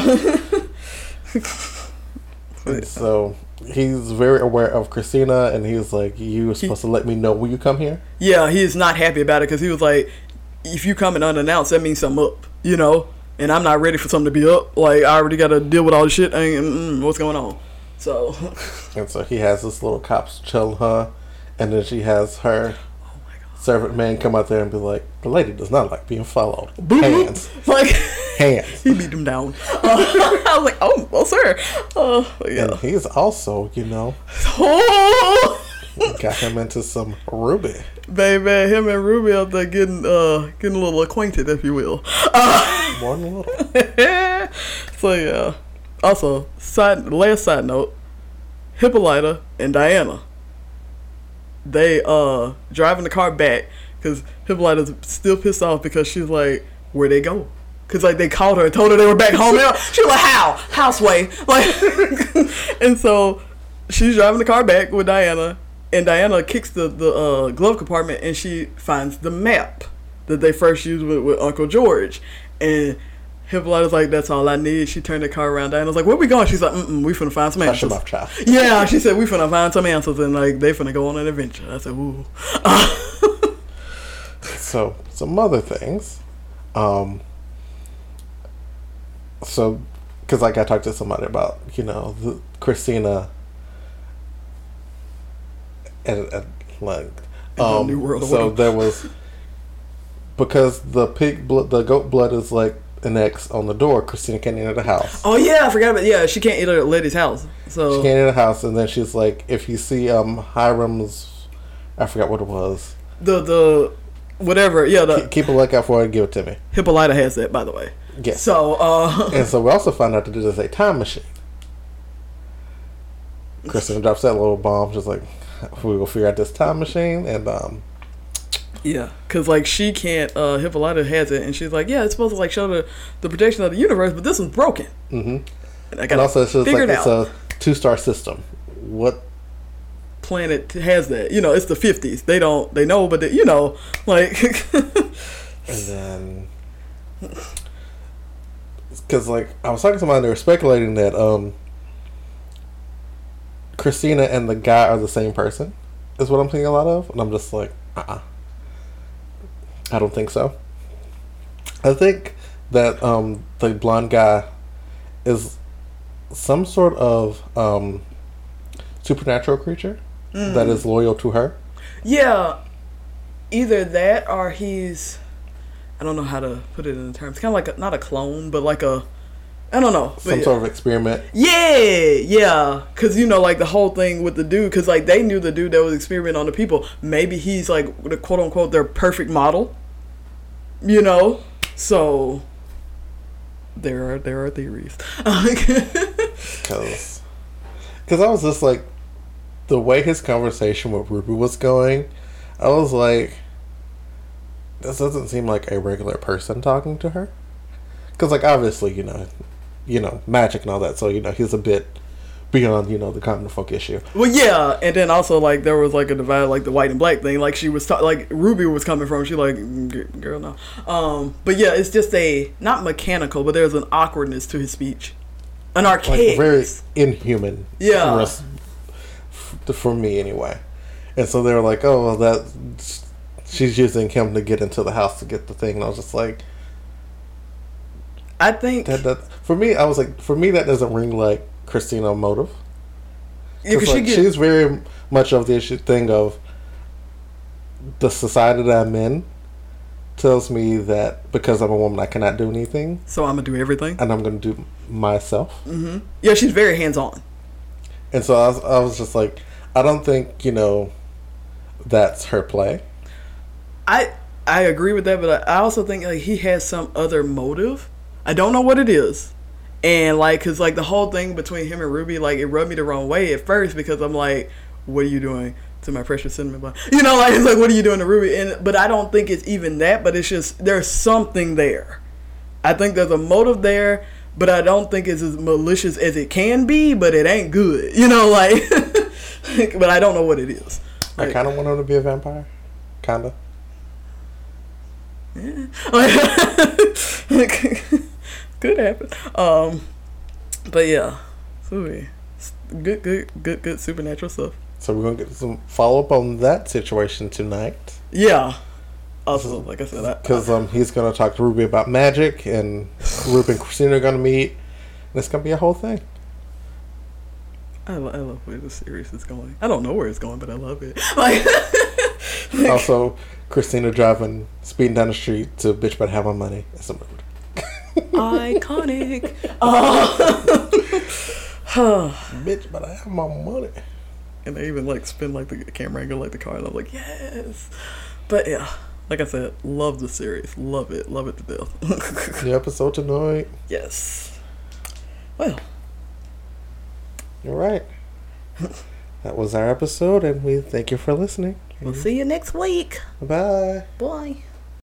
So he's very aware of Christina, and he's like, "You were supposed to let me know when you come here." yeah, he is not happy about it because he was like, if you come in unannounced, that means something up, you know? And I'm not ready for something to be up. Like, I already got to deal with all this shit. And, mm, what's going on? So, And so he has this little cops chill her, and then she has her servant man come out there and be like, "The lady does not like being followed. Hands, like, hands." he beat him down. Uh, I was like, oh, well, sir. Uh, but And he's also, you know, Oh, got him into some Ruby. baby, him and Ruby out there getting, uh, getting a little acquainted, if you will. Uh, More than a little. so yeah. Also, side last side note, Hippolyta and Diana. They uh driving the car back because Hippolyta's still pissed off because she's like, where they go? Cause like they called her and told her they were back home. She was like, "How? Houseway?" Like, and so she's driving the car back with Diana, and Diana kicks the the uh, glove compartment, and she finds the map that they first used with, with Uncle George, and. Hippolyta's like, that's all I need. She turned the car around. I was like, where we going? She's like, mm we finna find some answers. up, child. Yeah, she said we finna find some answers and like they finna go on an adventure. I said, ooh. So some other things. Um. So, because like I talked to somebody about, you know, the, Christina. And, and like, um, new world so there was because the pig blood, the goat blood is like an X on the door. Christina can't enter the house. oh yeah, I forgot about yeah. She can't enter Letty's house. So She can't enter the house, and then she's like, if you see um Hiram's, I forgot what it was. the the whatever yeah the Keep, keep a lookout for it. and Give it to me. Hippolyta has that by the way. Yes. So uh And so we also found out that it is a time machine. Kristen drops that little bomb, just like we will figure out this time machine, and um, yeah, cause like she can't. uh Hippolyta has it, and she's like, yeah, it's supposed to like show the the protection of the universe, but this one's broken. Mm-hmm. And I and got also it's just like it it's a two star system. What? planet has that. You know, it's the fifties. They don't. They know, but they, you know, like. And then, because like I was talking to somebody, they were speculating that um, Christina and the guy are the same person. Is what I'm thinking a lot of, and I'm just like, uh, uh I don't think so. I think that um, the blonde guy is some sort of um, supernatural creature that is loyal to her. Yeah, either that or he's. I don't know how to put it in terms. Kind of like a, not a clone, but like a. I don't know. Some yeah. sort of experiment. Yeah, yeah. Cause you know, like the whole thing with the dude, cause like they knew the dude that was experimenting on the people. Maybe he's like the quote unquote their perfect model. You know, so there are there are theories. Because cause I was just like, the way his conversation with Ruby was going, I was like, this doesn't seem like a regular person talking to her. Because, like, obviously, you know, you know, magic and all that, so, you know, he's a bit beyond, you know, the common folk issue. Well, yeah, and then also like there was like a divide, like the white and black thing. Like she was ta- like Ruby was coming from. She like girl no. Um, but yeah, it's just a not mechanical, but there's an awkwardness to his speech, an Like, archaic. very inhuman. Yeah. For, us, for me, anyway. And so they were like, oh, well, that. She's using him to get into the house to get the thing. And I was just like, I think That, that for me, I was like, for me, that doesn't ring like Christina motive. yeah, she like, get, she's very much of the issue thing of the society that I'm in tells me that because I'm a woman, I cannot do anything, so I'm gonna do everything. and I'm going to do myself. hmm Yeah, she's very hands on. And so I was, I was just like, I don't think you know that's her play. I I agree with that, but I I also think like he has some other motive. I don't know what it is, and like, cause like the whole thing between him and Ruby, like it rubbed me the wrong way at first because I'm like, what are you doing to my precious cinnamon bun? You know, like it's like what are you doing to Ruby? And but I don't think it's even that, but it's just there's something there. I think there's a motive there, but I don't think it's as malicious as it can be. But it ain't good, you know, like. but I don't know what it is. I kind of want him to be a vampire, kind of. Could happen. Um, but yeah, so yeah, good, good, good, good supernatural stuff. So we're gonna get some follow up on that situation tonight. Yeah. Also, like I said, Because um, he's going to talk to Ruby about magic, and Ruby and Christina are going to meet, and it's going to be a whole thing. I, lo- I love where the series is going. I don't know where it's going, but I love it. Like, also, Christina driving, speeding down the street to bitch have my money. It's a mood. Iconic. Oh. bitch but I have my money. and they even like spin like the camera angle like the car, and I'm like, yes. But yeah, like I said, love the series, love it, love it to death. The episode tonight. yes. Well, You're right. that was our episode, and we thank you for listening. we'll see you next week. Bye. Bye.